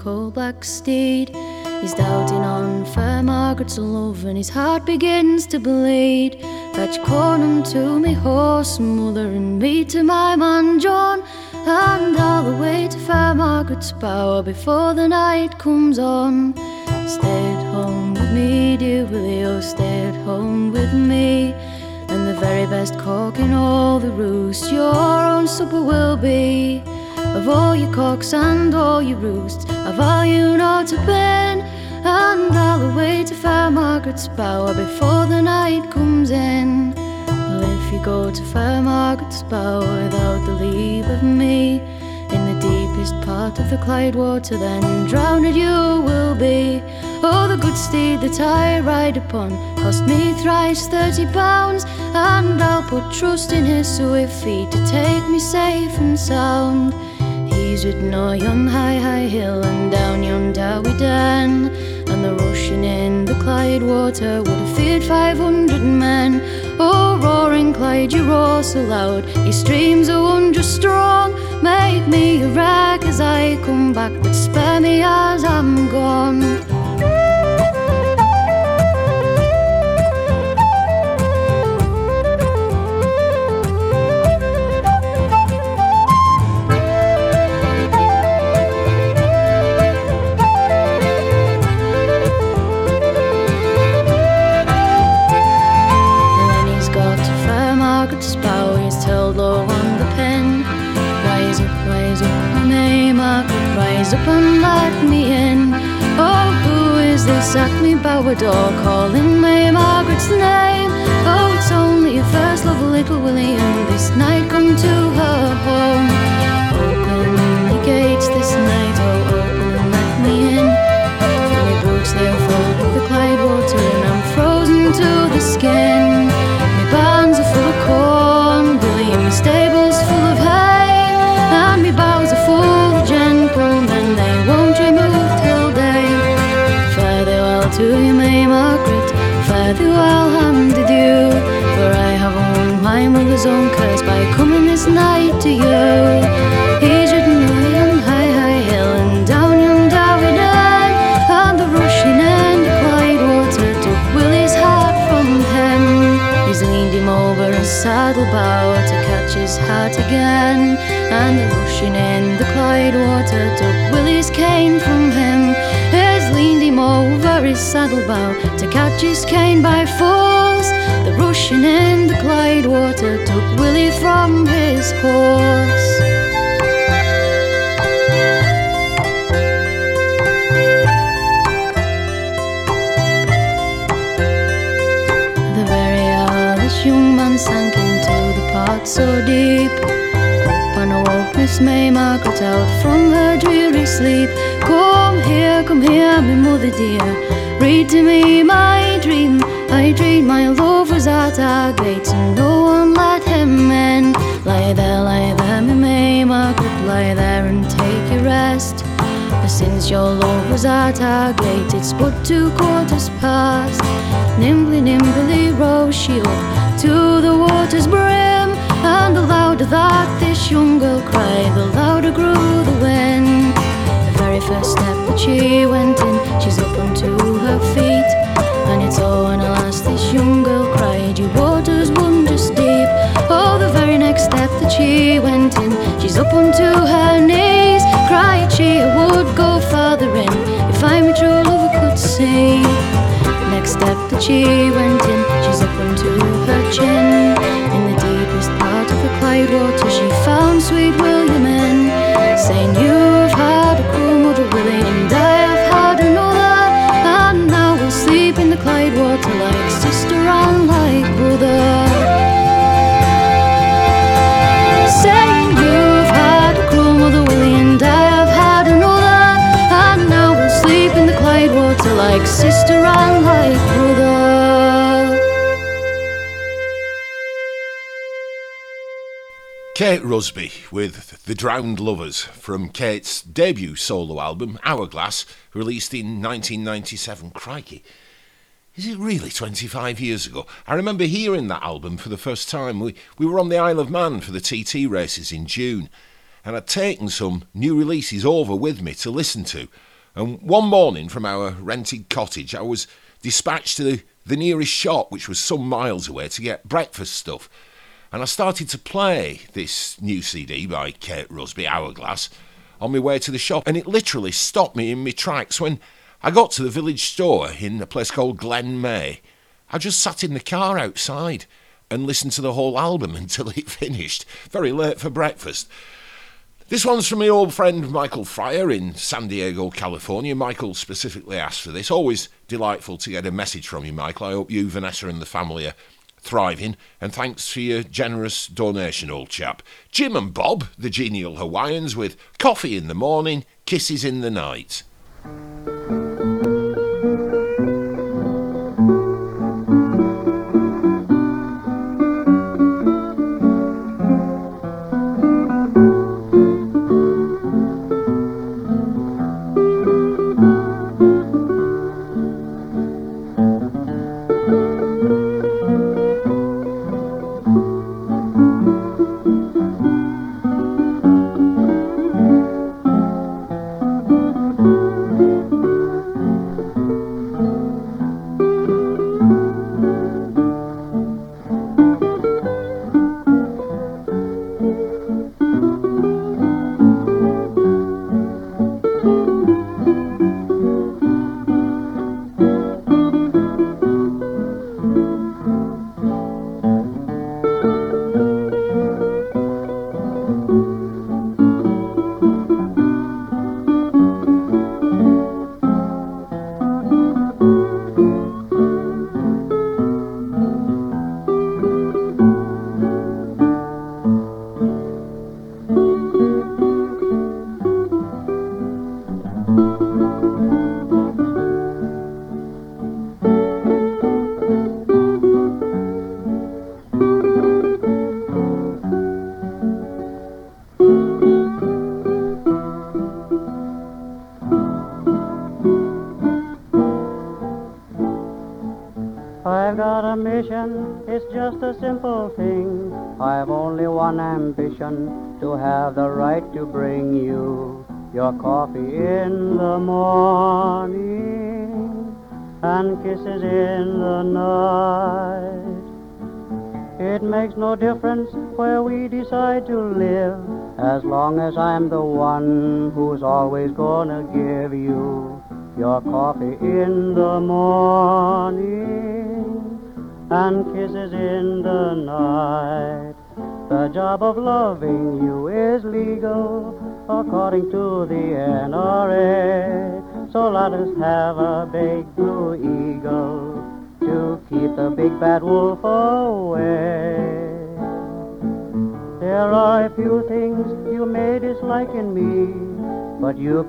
Coal black steed. He's doubting on fair Margaret's love and his heart begins to bleed. Fetch corn unto me horse, mother, and me to my man John. And all the way to fair Margaret's bower before the night comes on. Stay at home with me, dear Willie, oh, stay at home with me. And the very best cock in all the roost, your own supper will be. Of all your cocks and all your roosts, I value not to bin. And all the way to fair Margaret's bower before the night comes in. Well, if you go to fair Margaret's bower without the leave of me, in the deepest part of the Clyde water, then drowned you will be. Oh, the good steed that I ride upon cost me thrice thirty pounds, and I'll put trust in his swift feet to take me safe and sound. He's ridden o'er yon high, high hill and down yon dowie den, and the rushing in the Clyde water would have feared five hundred men. Oh, roaring Clyde, you roar so loud, your streams are wondrous strong. Make me a wreck as I come back, but spare me as I'm gone. Let me in. Oh, who is this at me bower door calling May Margaret's name? Oh, it's only your first love, little William. This night come to her home. Bow to catch his cane by force. The rushing in the Clyde water took Willie from his horse. The very hour this young man sank into the pot so deep. Up and awoke Miss May Margaret out from her dreary sleep. Come here, come here, my mother dear. Read to me my dream. I dreamed my love was at our gates and no one let him in. Lie there, lie there, my May Margaret, lie there and take your rest. But since your love was at our gate, it's but two quarters past. Nimbly, nimbly rose she up to the water's brim, and the louder that this young girl cried, the louder grew the wind. First step that she went in, she's up onto her feet, and it's and alas, this young girl cried, you waters wondrous deep. Oh, the very next step that she went in, she's up onto her knees, cried she, would go farther in if I my true lover could see. Next step that she went in, she's up onto her chin. In the deepest part of the Clyde water, she found sweet William in, saying, You've Kate Rusby with The Drowned Lovers from Kate's debut solo album, Hourglass, released in 1997. Crikey. Is it really 25 years ago? I remember hearing that album for the first time. We, we were on the Isle of Man for the TT races in June, and I'd taken some new releases over with me to listen to. And one morning from our rented cottage, I was dispatched to the, the nearest shop, which was some miles away, to get breakfast stuff. And I started to play this new CD by Kate Rusby, Hourglass, on my way to the shop, and it literally stopped me in my tracks when I got to the village store in a place called Glen Maye. I just sat in the car outside and listened to the whole album until it finished, very late for breakfast. This one's from my old friend Michael Fryer in San Diego, California. Michael specifically asked for this. Always delightful to get a message from you, Michael. I hope you, Vanessa, and the family are thriving, and thanks for your generous donation, old chap. Jim and Bob, the genial Hawaiians, with coffee in the morning, kisses in the night.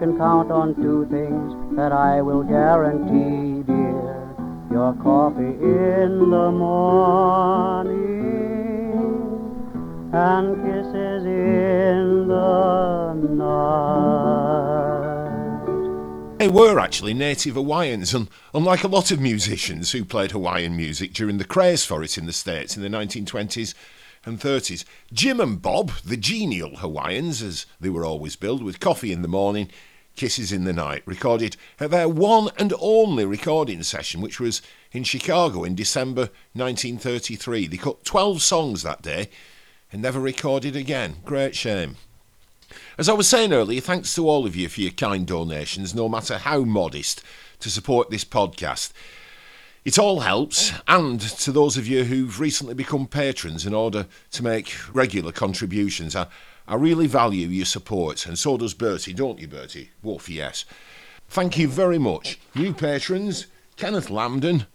Can count on two things that I will guarantee, dear. Your coffee in the morning and kisses in the night. They were actually native Hawaiians, and unlike a lot of musicians who played Hawaiian music during the craze for it in the States in the 1920s and 30s, Jim and Bob, the genial Hawaiians, as they were always billed, with coffee in the morning, kisses in the night, recorded at their one and only recording session, which was in Chicago in December 1933. They cut 12 songs that day and never recorded again. Great shame. As I was saying earlier, thanks to all of you for your kind donations, no matter how modest, to support this podcast. It all helps, and to those of you who've recently become patrons in order to make regular contributions, I, I really value your support, and so does Bertie, don't you, Bertie? Wolf, yes. Thank you very much. New patrons Kenneth Lambden,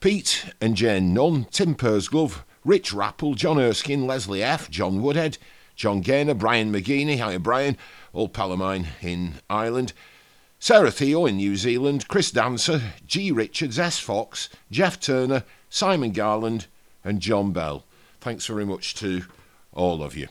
Pete and Jane Nunn, Tim Pursglove, Rich Rapple, John Erskine, Leslie F., John Woodhead, John Gaynor, Brian McGeeney, hi Brian, old pal of mine in Ireland, Sarah Theo in New Zealand, Chris Dancer, G. Richards, S. Fox, Jeff Turner, Simon Garland, and John Bell. Thanks very much to all of you.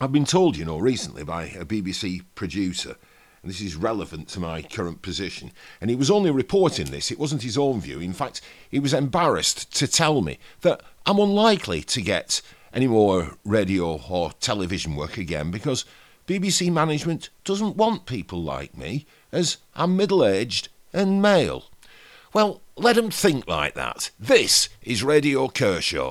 I've been told, you know, recently by a BBC producer, and this is relevant to my current position, and he was only reporting this, it wasn't his own view. In fact, he was embarrassed to tell me that I'm unlikely to get any more radio or television work again because BBC management doesn't want people like me, as I'm middle aged and male. Well, let 'em think like that. This is Radio Kershaw.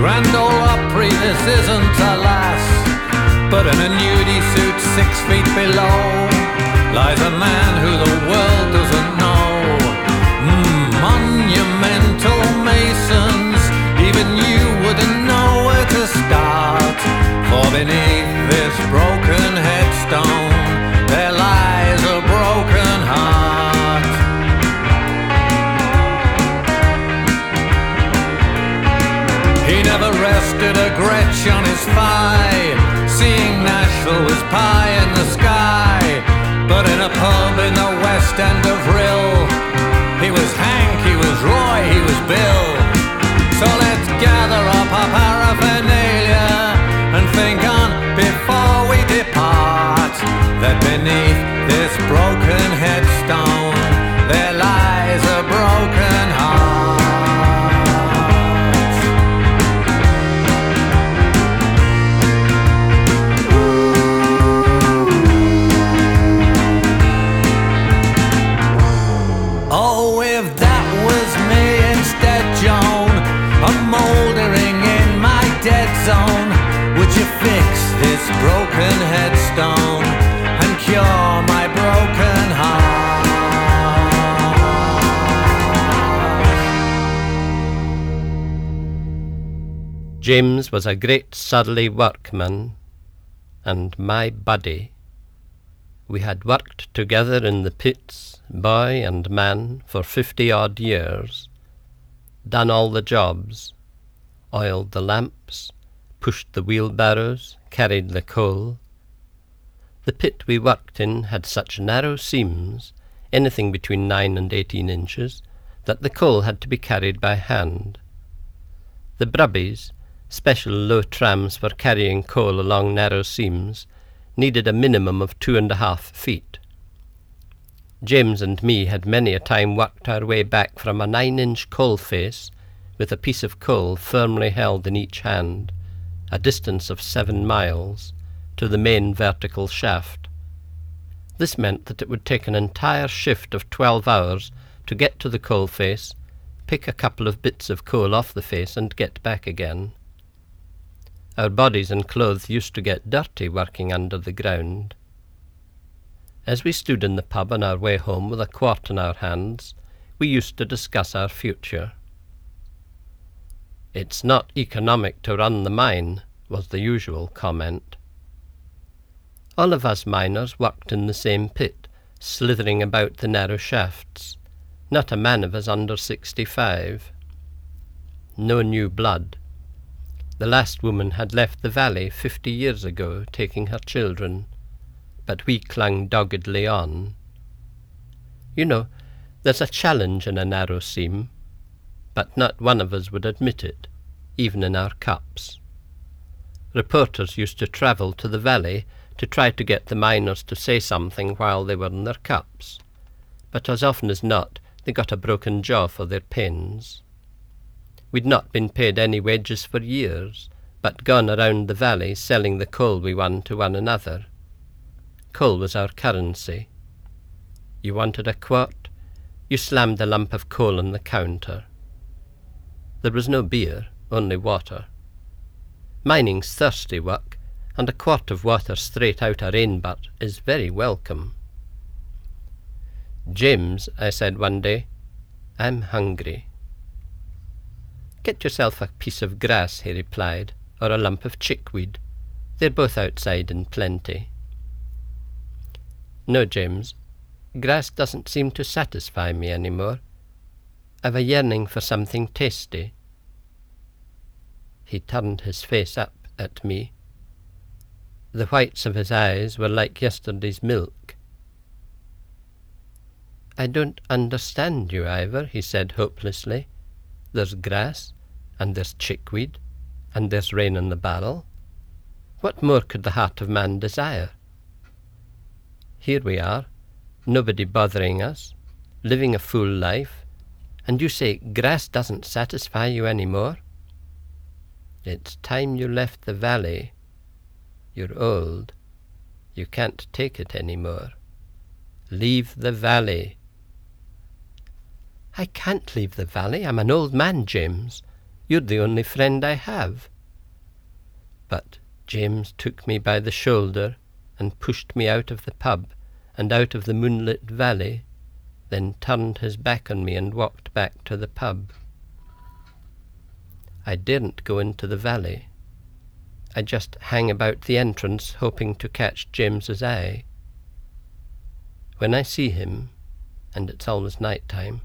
Grand Ole Opry, this isn't a lass. But in a nudie suit six feet below lies a man who the world doesn't a on his thigh, seeing Nashville was pie in the sky. But in a pub in the west end of Rhyl, he was Hank, he was Roy, he was Bill. So let's gather up our paraphernalia and think on before we depart that beneath James was a great surly workman, and my buddy. We had worked together in the pits, boy and man, for fifty odd years, done all the jobs, oiled the lamps, pushed the wheelbarrows, carried the coal. The pit we worked in had such narrow seams, anything between nine and eighteen inches, that the coal had to be carried by hand. The brubbies, special low trams for carrying coal along narrow seams, needed a minimum of two and a half feet. James and me had many a time worked our way back from a nine inch coal face with a piece of coal firmly held in each hand, a distance of seven miles, to the main vertical shaft. This meant that it would take an entire shift of twelve hours to get to the coal face, pick a couple of bits of coal off the face, and get back again. Our bodies and clothes used to get dirty working under the ground. As we stood in the pub on our way home with a quart in our hands, we used to discuss our future. It's not economic to run the mine, was the usual comment. All of us miners worked in the same pit, slithering about the narrow shafts. Not a man of us under sixty-five. No new blood. The last woman had left the valley fifty years ago, taking her children, but we clung doggedly on. You know, there's a challenge in a narrow seam, but not one of us would admit it, even in our cups. Reporters used to travel to the valley to try to get the miners to say something while they were in their cups, but as often as not they got a broken jaw for their pains. We'd not been paid any wages for years, but gone around the valley selling the coal we won to one another. Coal was our currency. You wanted a quart, you slammed a lump of coal on the counter. There was no beer, only water. Mining's thirsty work, and a quart of water straight out a rain butt is very welcome. James, I said one day, I'm hungry. Get yourself a piece of grass, he replied, or a lump of chickweed. They're both outside in plenty. No, James, grass doesn't seem to satisfy me any more. I've a yearning for something tasty. He turned his face up at me. The whites of his eyes were like yesterday's milk. I don't understand you, Ivor, he said hopelessly. There's grass, and there's chickweed, and there's rain in the barrel. What more could the heart of man desire? Here we are, nobody bothering us, living a full life, and you say grass doesn't satisfy you any more? It's time you left the valley. You're old. You can't take it any more. Leave the valley. I can't leave the valley. I'm an old man, James. You're the only friend I have. But James took me by the shoulder and pushed me out of the pub and out of the moonlit valley, then turned his back on me and walked back to the pub. I daren't go into the valley. I just hang about the entrance hoping to catch James's eye. When I see him, and it's always night time,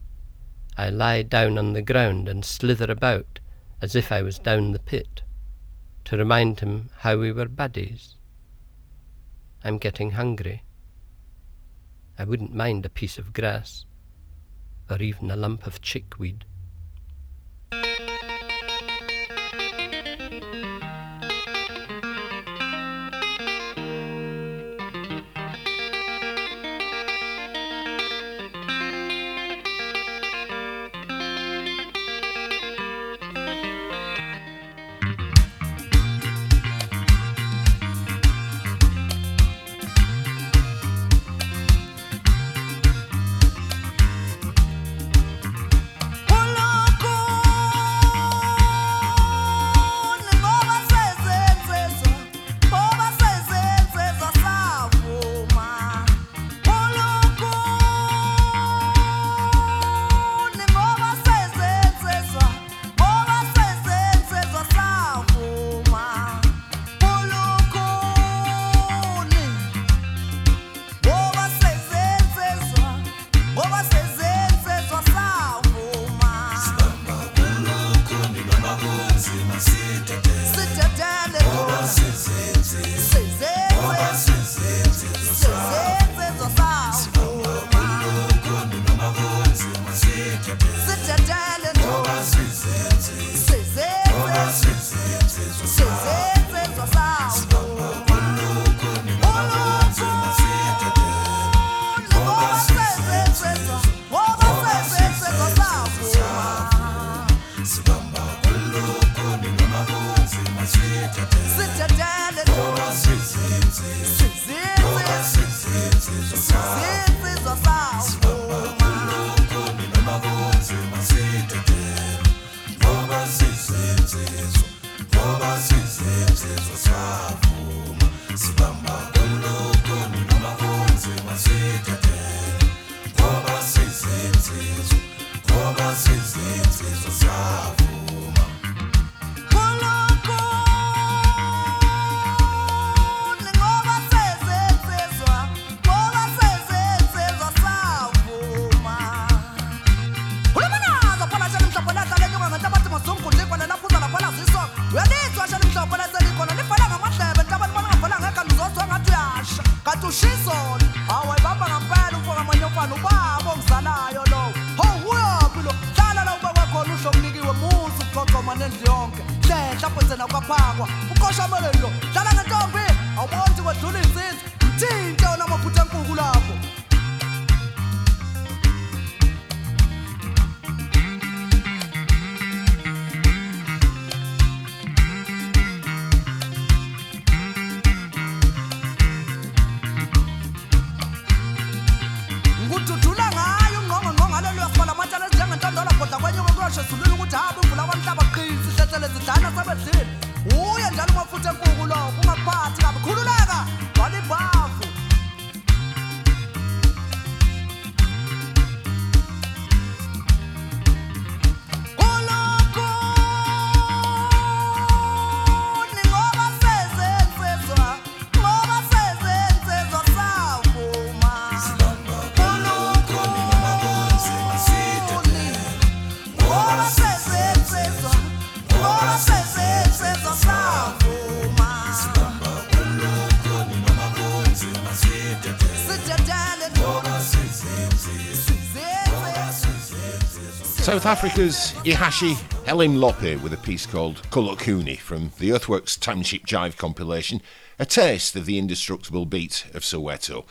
I lie down on the ground and slither about as if I was down the pit, to remind him how we were buddies. I'm getting hungry. I wouldn't mind a piece of grass, or even a lump of chickweed. South Africa's Ihashi Elimhlophe with a piece called Kolokuni from the Earthworks Township Jive compilation, a taste of the indestructible beat of Soweto.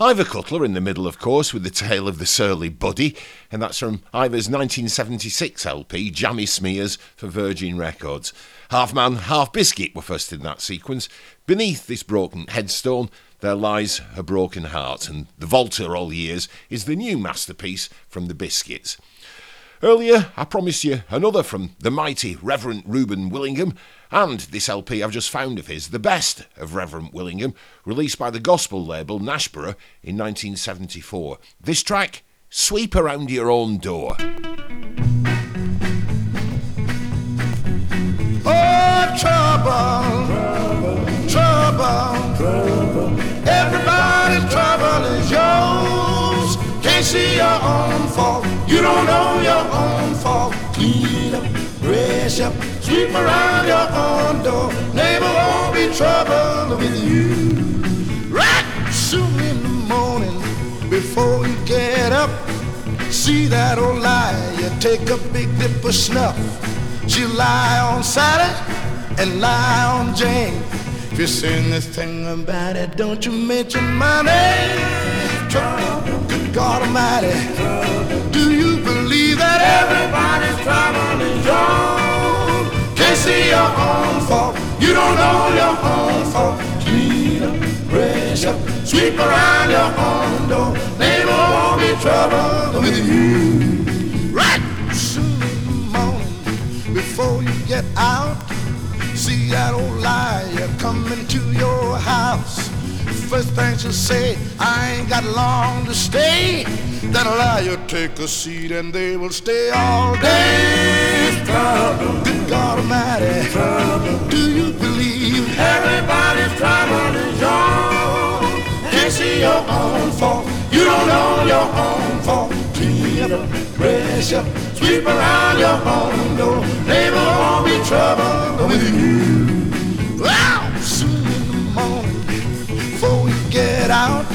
Ivor Cutler in the middle, of course, with the tale of the surly buddy, and that's from Ivor's 1976 LP, Jammy Smears, for Virgin Records. Half Man, Half Biscuit were first in that sequence. Beneath this broken headstone, there lies a broken heart, and The Voltarol Years is the new masterpiece from the Biscuits. Earlier, I promised you another from the mighty Reverend Reuben Willingham, and this LP I've just found of his, the best of Reverend Willingham, released by the gospel label Nashboro in 1974. This track, Sweep Around Your Own Door. Oh, trouble, trouble, Everybody's trouble is yours. See your own fault. You don't know your own fault. Clean up, brush up, sweep around your own door. Neighbor won't be trouble with you. Right soon in the morning, before you get up, see that old liar take a big dip of snuff. She'll lie on Saturday and lie on Jane. If you're saying this thing about it, don't you mention my name. Trouble, God Almighty. Do you believe that everybody's trouble is yours? Can't see your own fault. You don't know your own fault. Clean up, brush up, sweep around your own door. Neighbor won't be trouble with you. Right soon morning, before you get out. See that old liar coming to your house. First thing she'll say, I ain't got long to stay. That liar take a seat and they will stay all day. Trouble, good God Almighty. Trouble, do you believe everybody's trouble is yours? Can't see your own fault. You don't know your own fault. Clean up, brush up, sweep around your own door. Neighbor won't be trouble with you. Get out,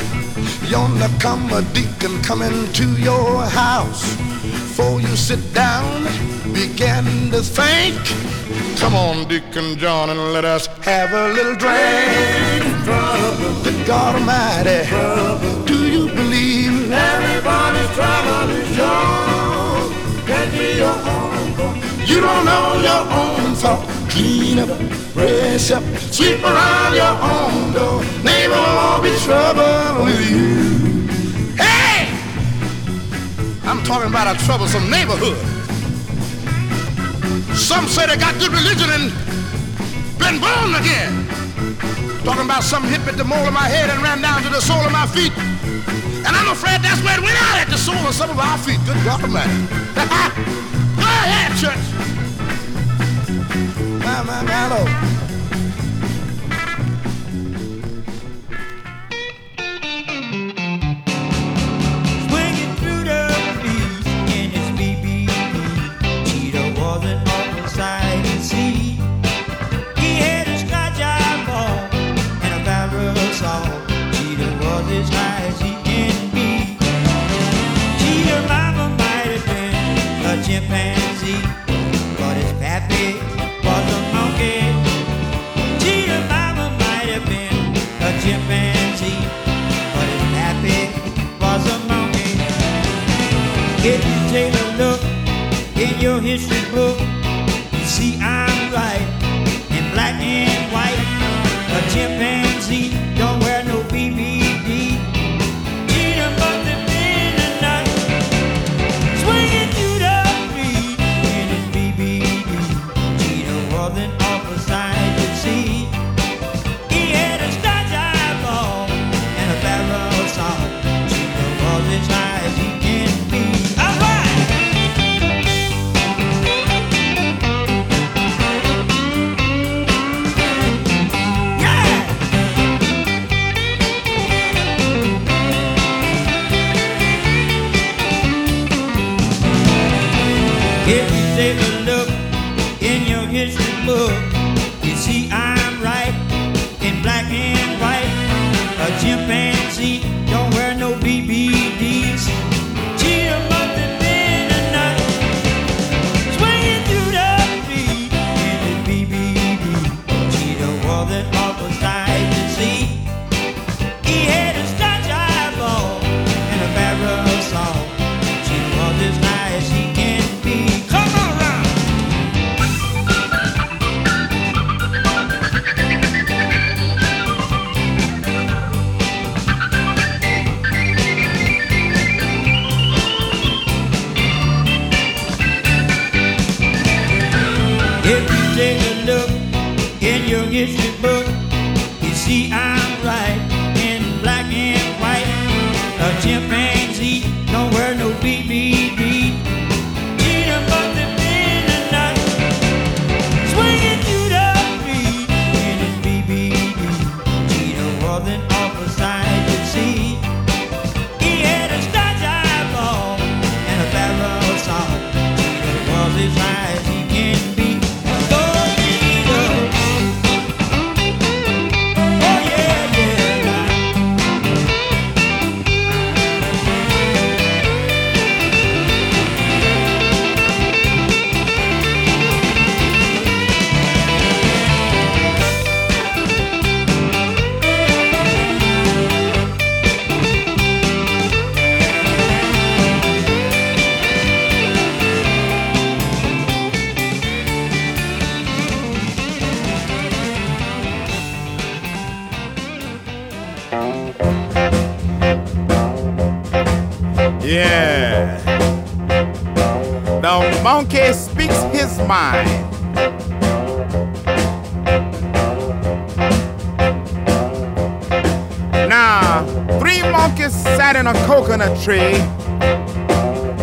yonder come a deacon coming to your house. Before you sit down, begin to think. Come on, Deacon John, and let us have a little drink. Good God Almighty, do you believe everybody's trouble is yours? Can't be your own. You don't know your own fault. Clean up, brush up, sweep around your own door. Neighbor won't be trouble with you. Hey! I'm talking about a troublesome neighborhood. Some say they got good religion and been born again. Talking about some hip at the mole of my head and ran down to the sole of my feet. And I'm afraid that's where it went out at the sole of some of our feet. Good God Almighty. Ahead, church. My, my, my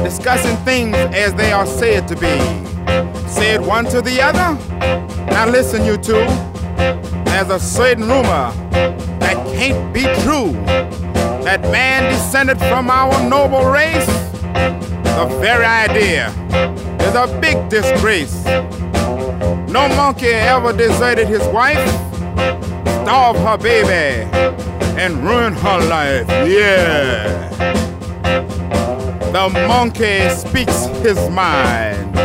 discussing things as they are said to be. Said one to the other. Now listen, you two. There's a certain rumor that can't be true that man descended from our noble race, the very idea is a big disgrace. No monkey ever deserted his wife, starved her baby, and ruined her life. Yeah. The monkey speaks his mind.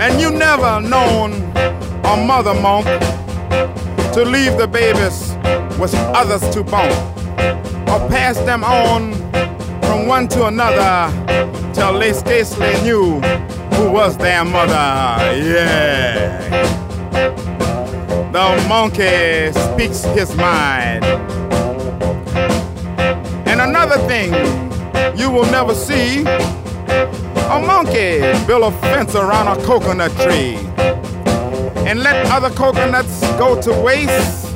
And you never known a mother monk to leave the babies with others to bone, or pass them on from one to another till they scarcely knew who was their mother. Yeah. The monkey speaks his mind. And another thing you will never see a monkey build a fence around a coconut tree and let other coconuts go to waste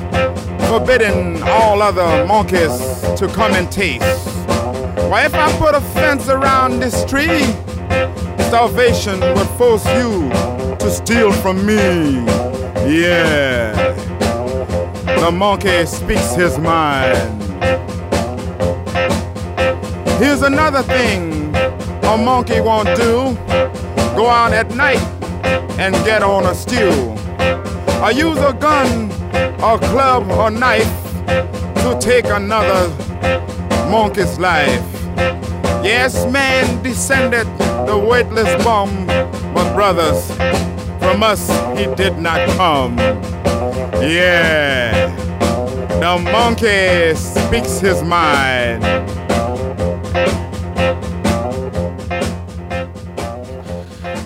forbidding all other monkeys to come and taste. Why, if I put a fence around this tree, starvation would force you to steal from me. Yeah. The monkey speaks his mind. Here's another thing a monkey won't do go out at night and get on a stew. I use a gun a club or knife to take another monkey's life. Yes, man descended the weightless bomb, but brothers, from us he did not come. Yeah, the monkey speaks his mind.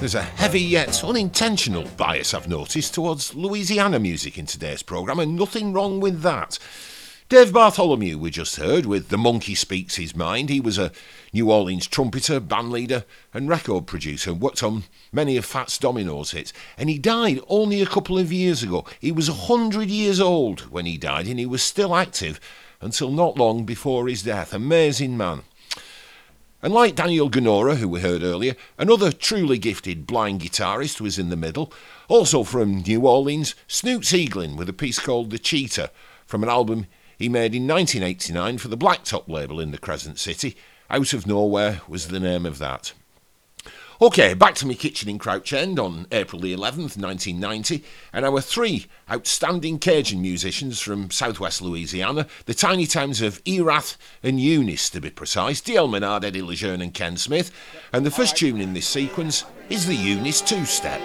There's a heavy yet unintentional bias I've noticed towards Louisiana music in today's programme, and nothing wrong with that. Dave Bartholomew, we just heard, with The Monkey Speaks His Mind. He was a New Orleans trumpeter, bandleader, and record producer, and worked on many of Fats Domino's hits, and he died only a couple of years ago. He was 100 years old when he died, and he was still active until not long before his death. Amazing man. And like Daniel Gonora, who we heard earlier, another truly gifted blind guitarist was in the middle. Also from New Orleans, Snooks Eaglin with a piece called The Cheetah from an album he made in 1989 for the Blacktop label in the Crescent City. Out of Nowhere was the name of that. Okay, back to my kitchen in Crouch End on April the 11th, 1990, and our three outstanding Cajun musicians from southwest Louisiana, the tiny towns of Erath and Eunice to be precise, D.L. Menard, Eddie Lejeune and Ken Smith, and the first tune in this sequence is the Eunice two-step.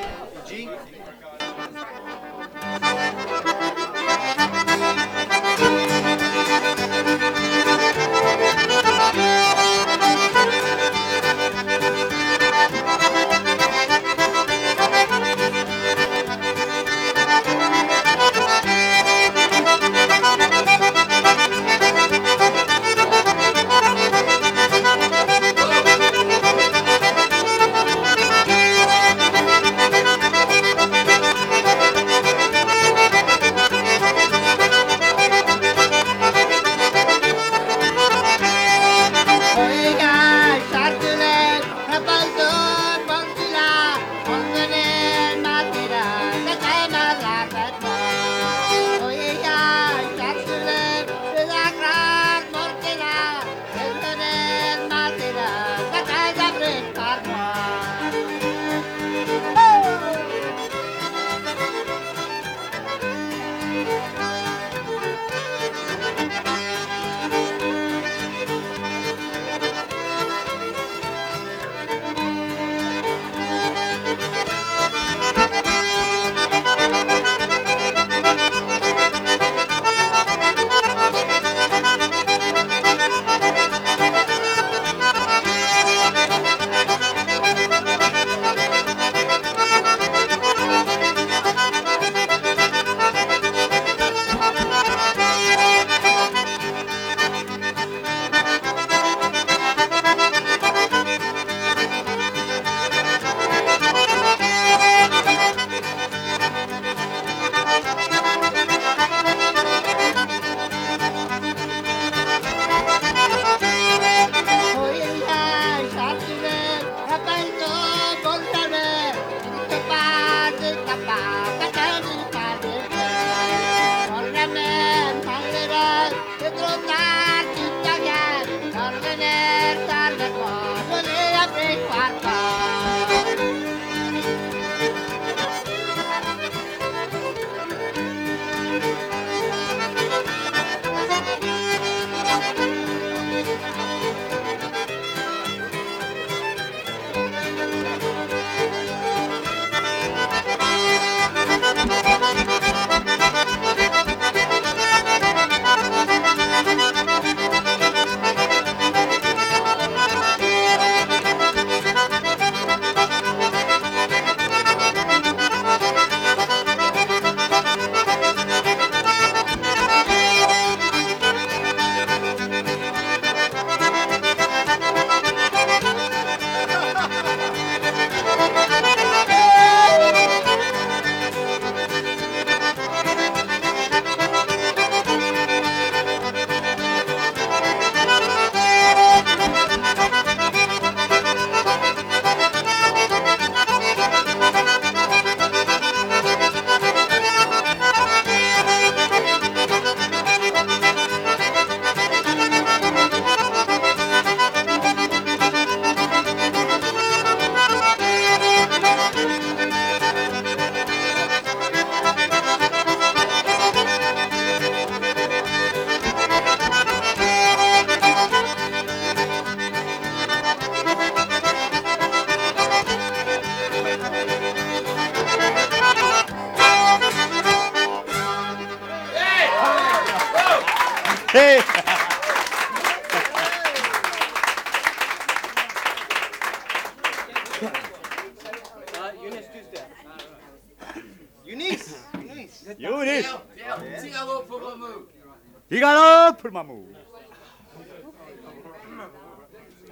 Put my move.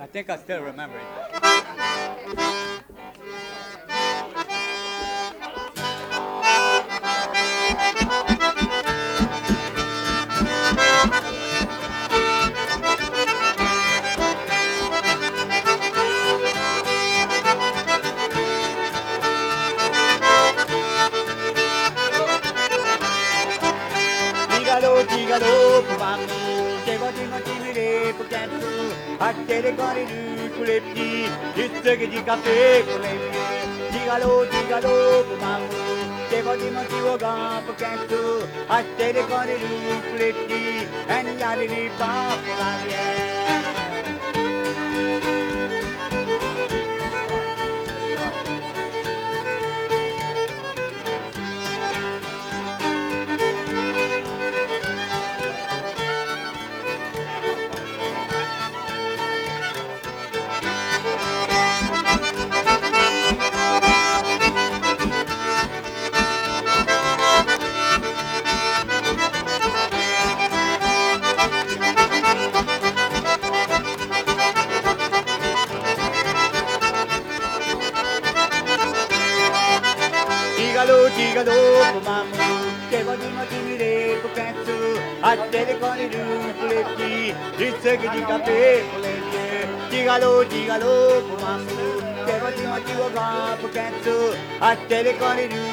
I think I still remember it. café com leite. Diga-lhe, diga-lhe, mamãe, chegou de Mantiogã pro canto, a tele com ele, fleti, e a lili, papo, lá, everybody do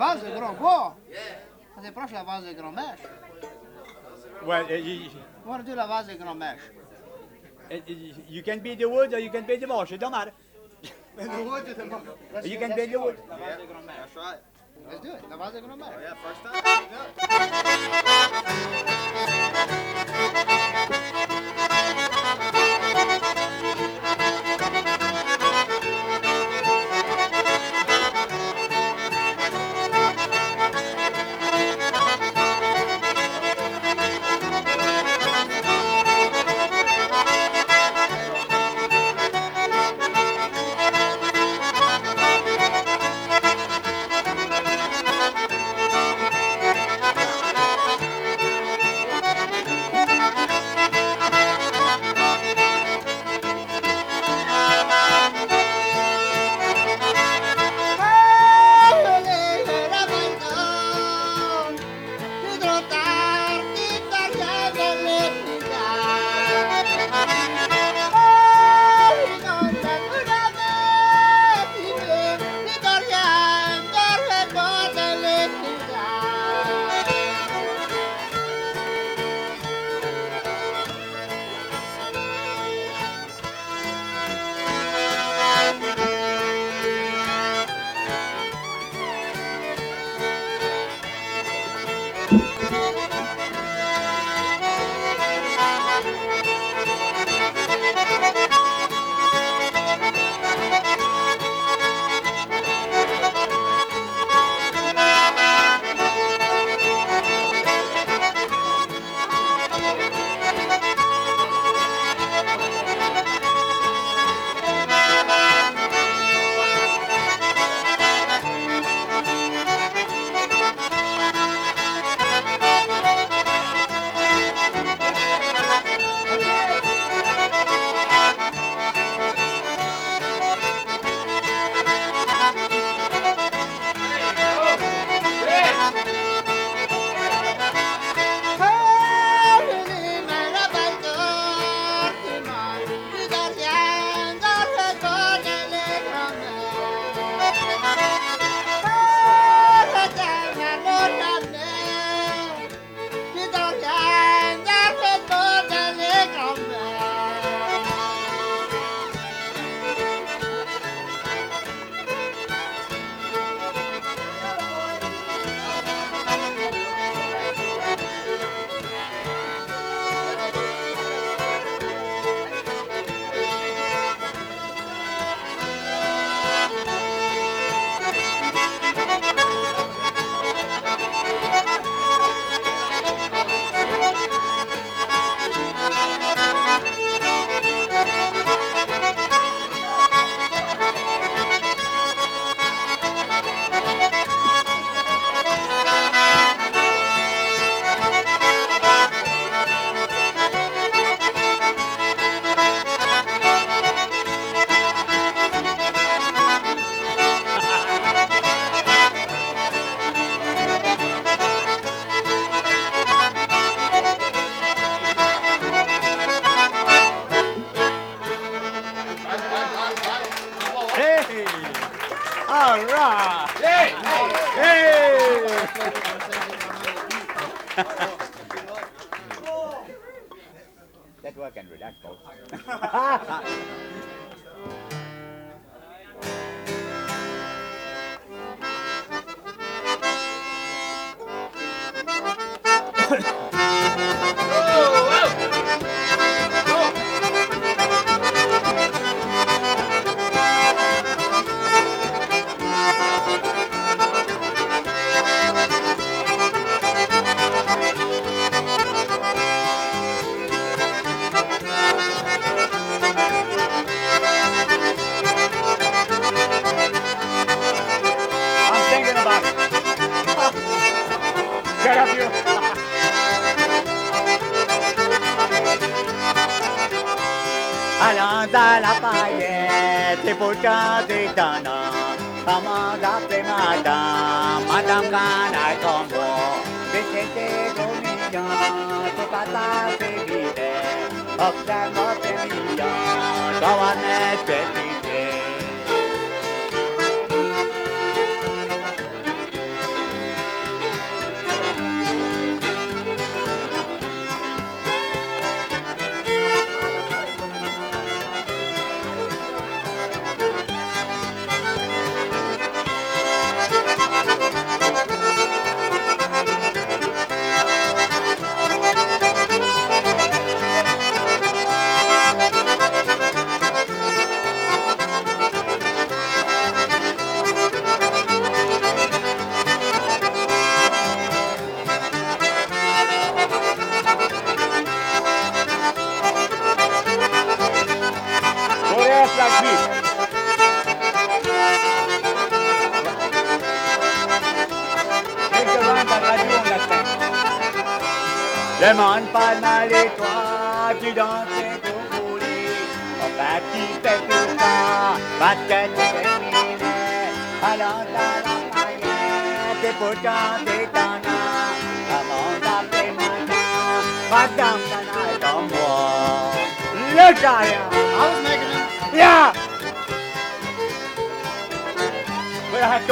valse de grand-bois. Ça c'est proche la valse grand-mèche. Well, uh, you, On va dire la valse de grand-mèche. uh, you you can be the wood or you can be the marsh. It don't matter. You can be the wood. La valse grand-mèche. That's right. Let's do it. La valse de grand-mèche. yeah, first time. Up, you. La paillette, c'est pour chanter ton nom. Comment d'appeler madame, madame Canaille Combo. C'était gros mignon, tout à ta fébide. Observe tes millions, dans un espèce paillette moi. Le giant. I was making it. Yeah. I had.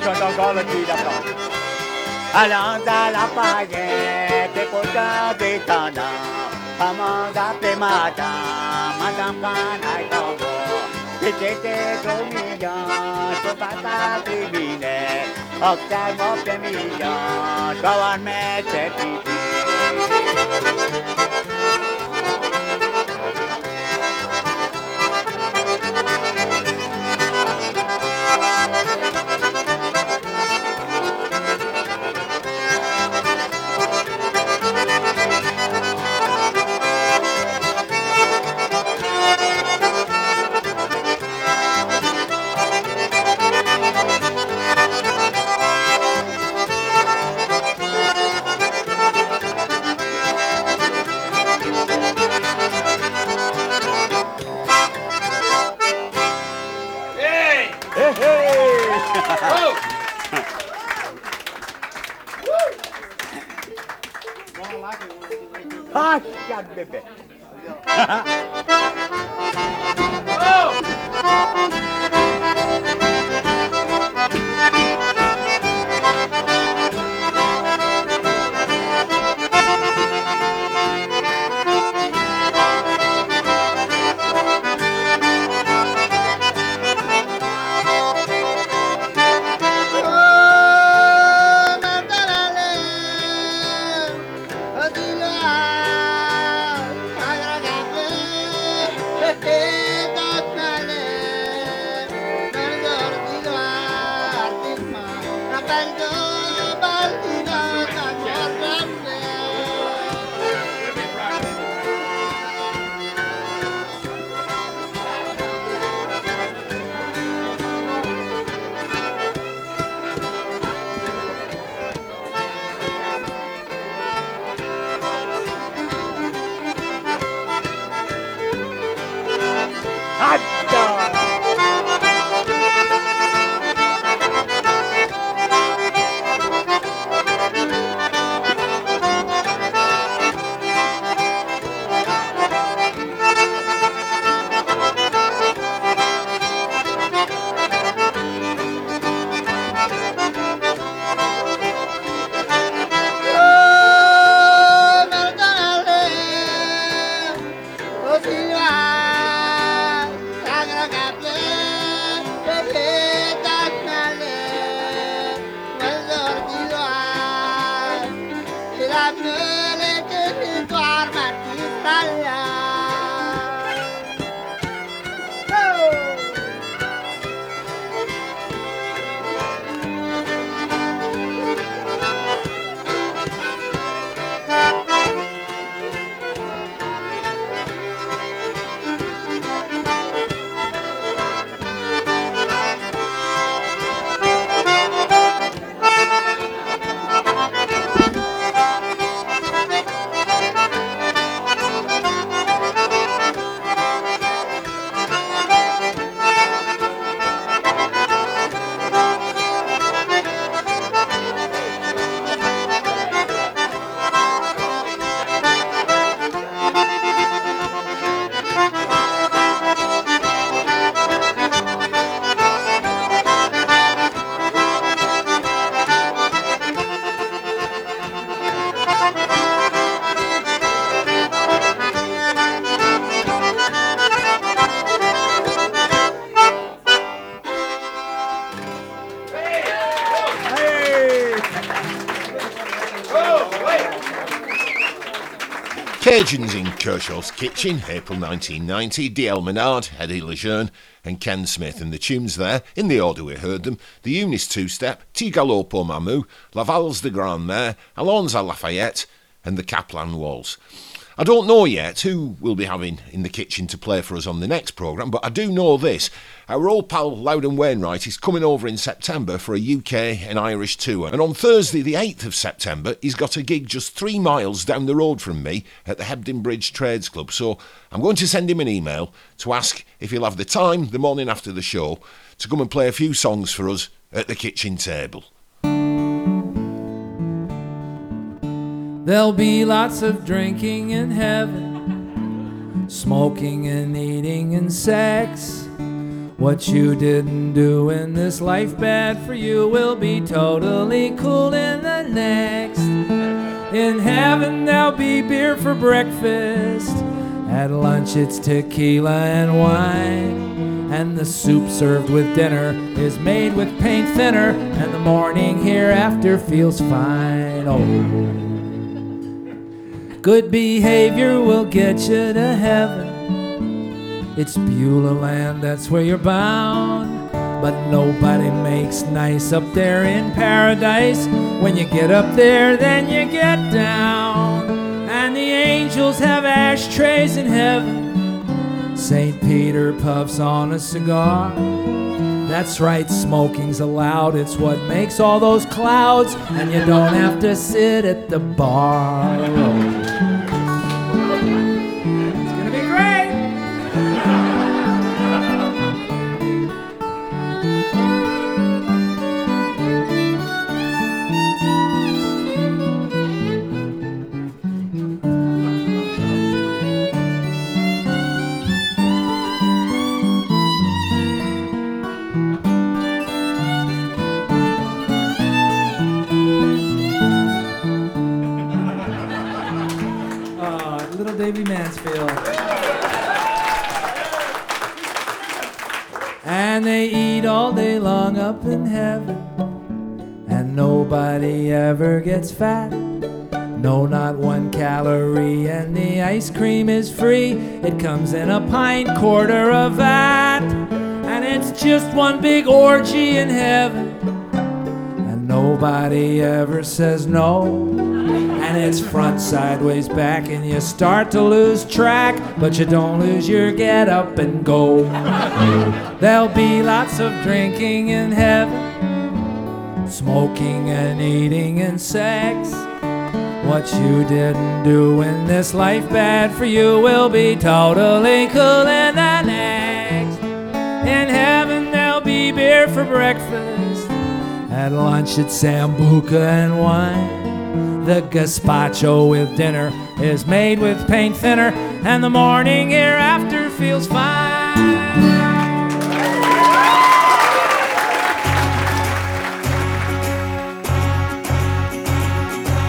Je la encore ma da ma da ma na da mo te te te do mi ya to ba ta ti mi ne ok ta mo pe mi ya ba wan me te ti ti Cajuns in Kershaw's Kitchen, April 1990, D.L. Menard, Eddie Lejeune, and Ken Smith. And the tunes there, in the order we heard them, the Eunice Two Step, T Galopo Mamu, La Valse de Grand Mare, Allons à Lafayette, and the Kaplan Waltz. I don't know yet who we'll be having in the kitchen to play for us on the next programme, but I do know this. Our old pal Loudon Wainwright is coming over in September for a UK and Irish tour. And on Thursday, the 8th of September, he's got a gig just three miles down the road from me at the Hebden Bridge Trades Club. So I'm going to send him an email to ask if he'll have the time the morning after the show to come and play a few songs for us at the kitchen table. There'll be lots of drinking in heaven, smoking and eating and sex. What you didn't do in this life bad for you will be totally cool in the next. In heaven there'll be beer for breakfast. At lunch it's tequila and wine. And the soup served with dinner is made with paint thinner. And the morning hereafter feels fine. Oh. Good behavior will get you to heaven. It's Beulah land, that's where you're bound. But nobody makes nice up there in paradise. When you get up there, then you get down. And the angels have ashtrays in heaven. St. Peter puffs on a cigar. That's right, smoking's allowed. It's what makes all those clouds, and you don't have to sit at the bar. It's Davy Mansfield. And they eat all day long up in heaven. And nobody ever gets fat. No, not one calorie. And the ice cream is free. It comes in a pint quarter of that. And it's just one big orgy in heaven. And nobody ever says no. And it's front, sideways, back, and you start to lose track, but you don't lose your get up and go. There'll be lots of drinking in heaven, smoking and eating and sex. What you didn't do in this life bad for you will be totally cool in the next. In heaven there'll be beer for breakfast. At lunch it's sambuca and wine. The gazpacho with dinner is made with paint thinner, and the morning hereafter feels fine.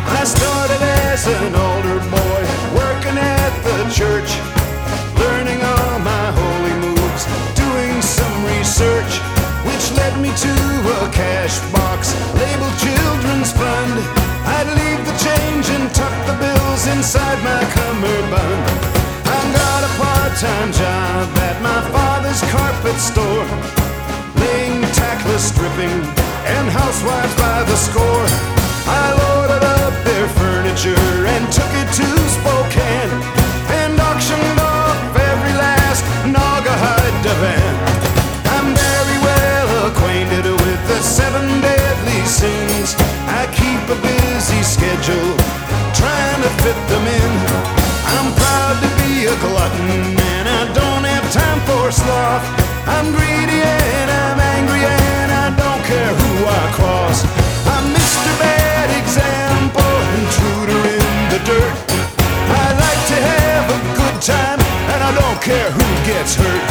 I started as an older boy, working at the church, learning all my holy moves, doing some research, which led me to a cash box labeled Children's Fund. I'd leave the change and tuck the bills inside my cummerbund. I've got a part-time job at my father's carpet store, laying tackless stripping and housewives by the score. I loaded up their furniture and took it to Spokane and auctioned off every last Naugahyde divan. I'm very well acquainted with the seven deadly sins. I keep a busy schedule trying to fit them in. I'm proud to be a glutton and I don't have time for sloth. I'm greedy and I'm angry and I don't care who I cross. I'm Mr. Bad Example, intruder in the dirt. I like to have a good time and I don't care who gets hurt.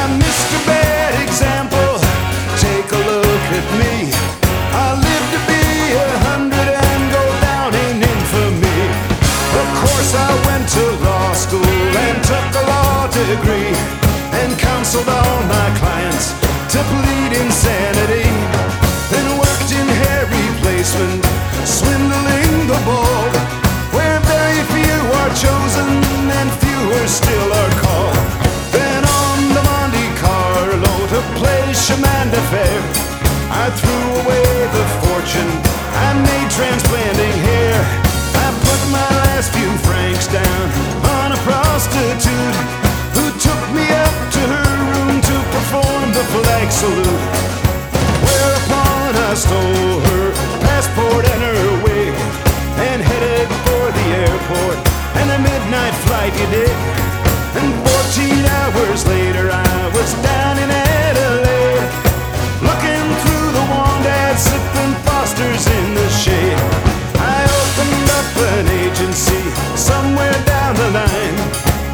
I'm Mr. Bad Example, took a law degree and counseled all my clients to plead insanity. Then worked in hair replacement, swindling the ball, where very few are chosen and fewer still are called. Then on the Monte Carlo to play chemin de fer, I threw away the fortune I made transplanting hair. I put my last few francs down attitude who took me up to her room to perform the flag salute. Whereupon I stole her passport and her wig and headed for the airport and a midnight flight, you did. And 14 hours later, I was down in Adelaide looking through the wand at sipping Foster's in the shade. I opened up an agency somewhere down the line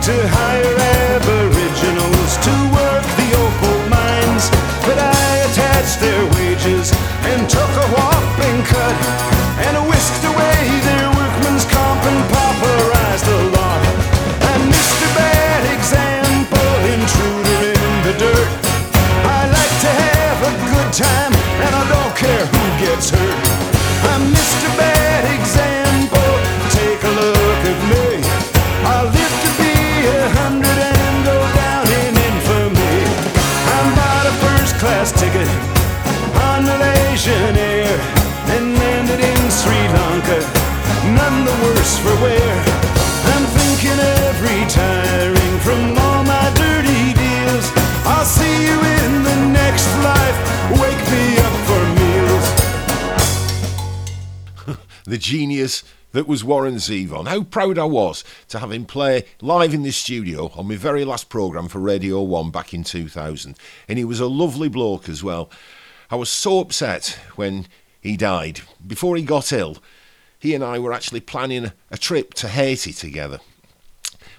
to hire aboriginals to work the opal mines. But I attached their wages and took a whopping cut and whisked away their worse for wear. I'm thinking every tiring from all my dirty deals. I'll see you in the next life. Wake me up for meals. the genius that was Warren Zevon. How proud I was to have him play live in the studio on my very last programme for Radio 1 back in 2000. And he was a lovely bloke as well. I was so upset when he died. Before he got ill, he and I were actually planning a trip to Haiti together.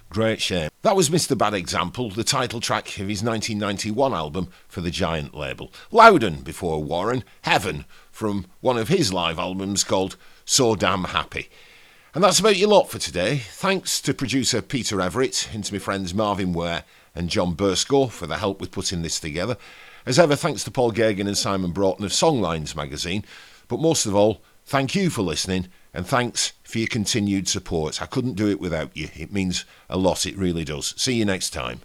Great shame. That was Mr. Bad Example, the title track of his 1991 album for the Giant label. Loudon before Warren, Heaven from one of his live albums called So Damn Happy. And that's about your lot for today. Thanks to producer Peter Everett and to my friends Marvin Ware and John Bursko for the help with putting this together. As ever, thanks to Paul Gagan and Simon Broughton of Songlines magazine. But most of all, thank you for listening and thanks for your continued support. I couldn't do it without you. It means a lot, it really does. See you next time.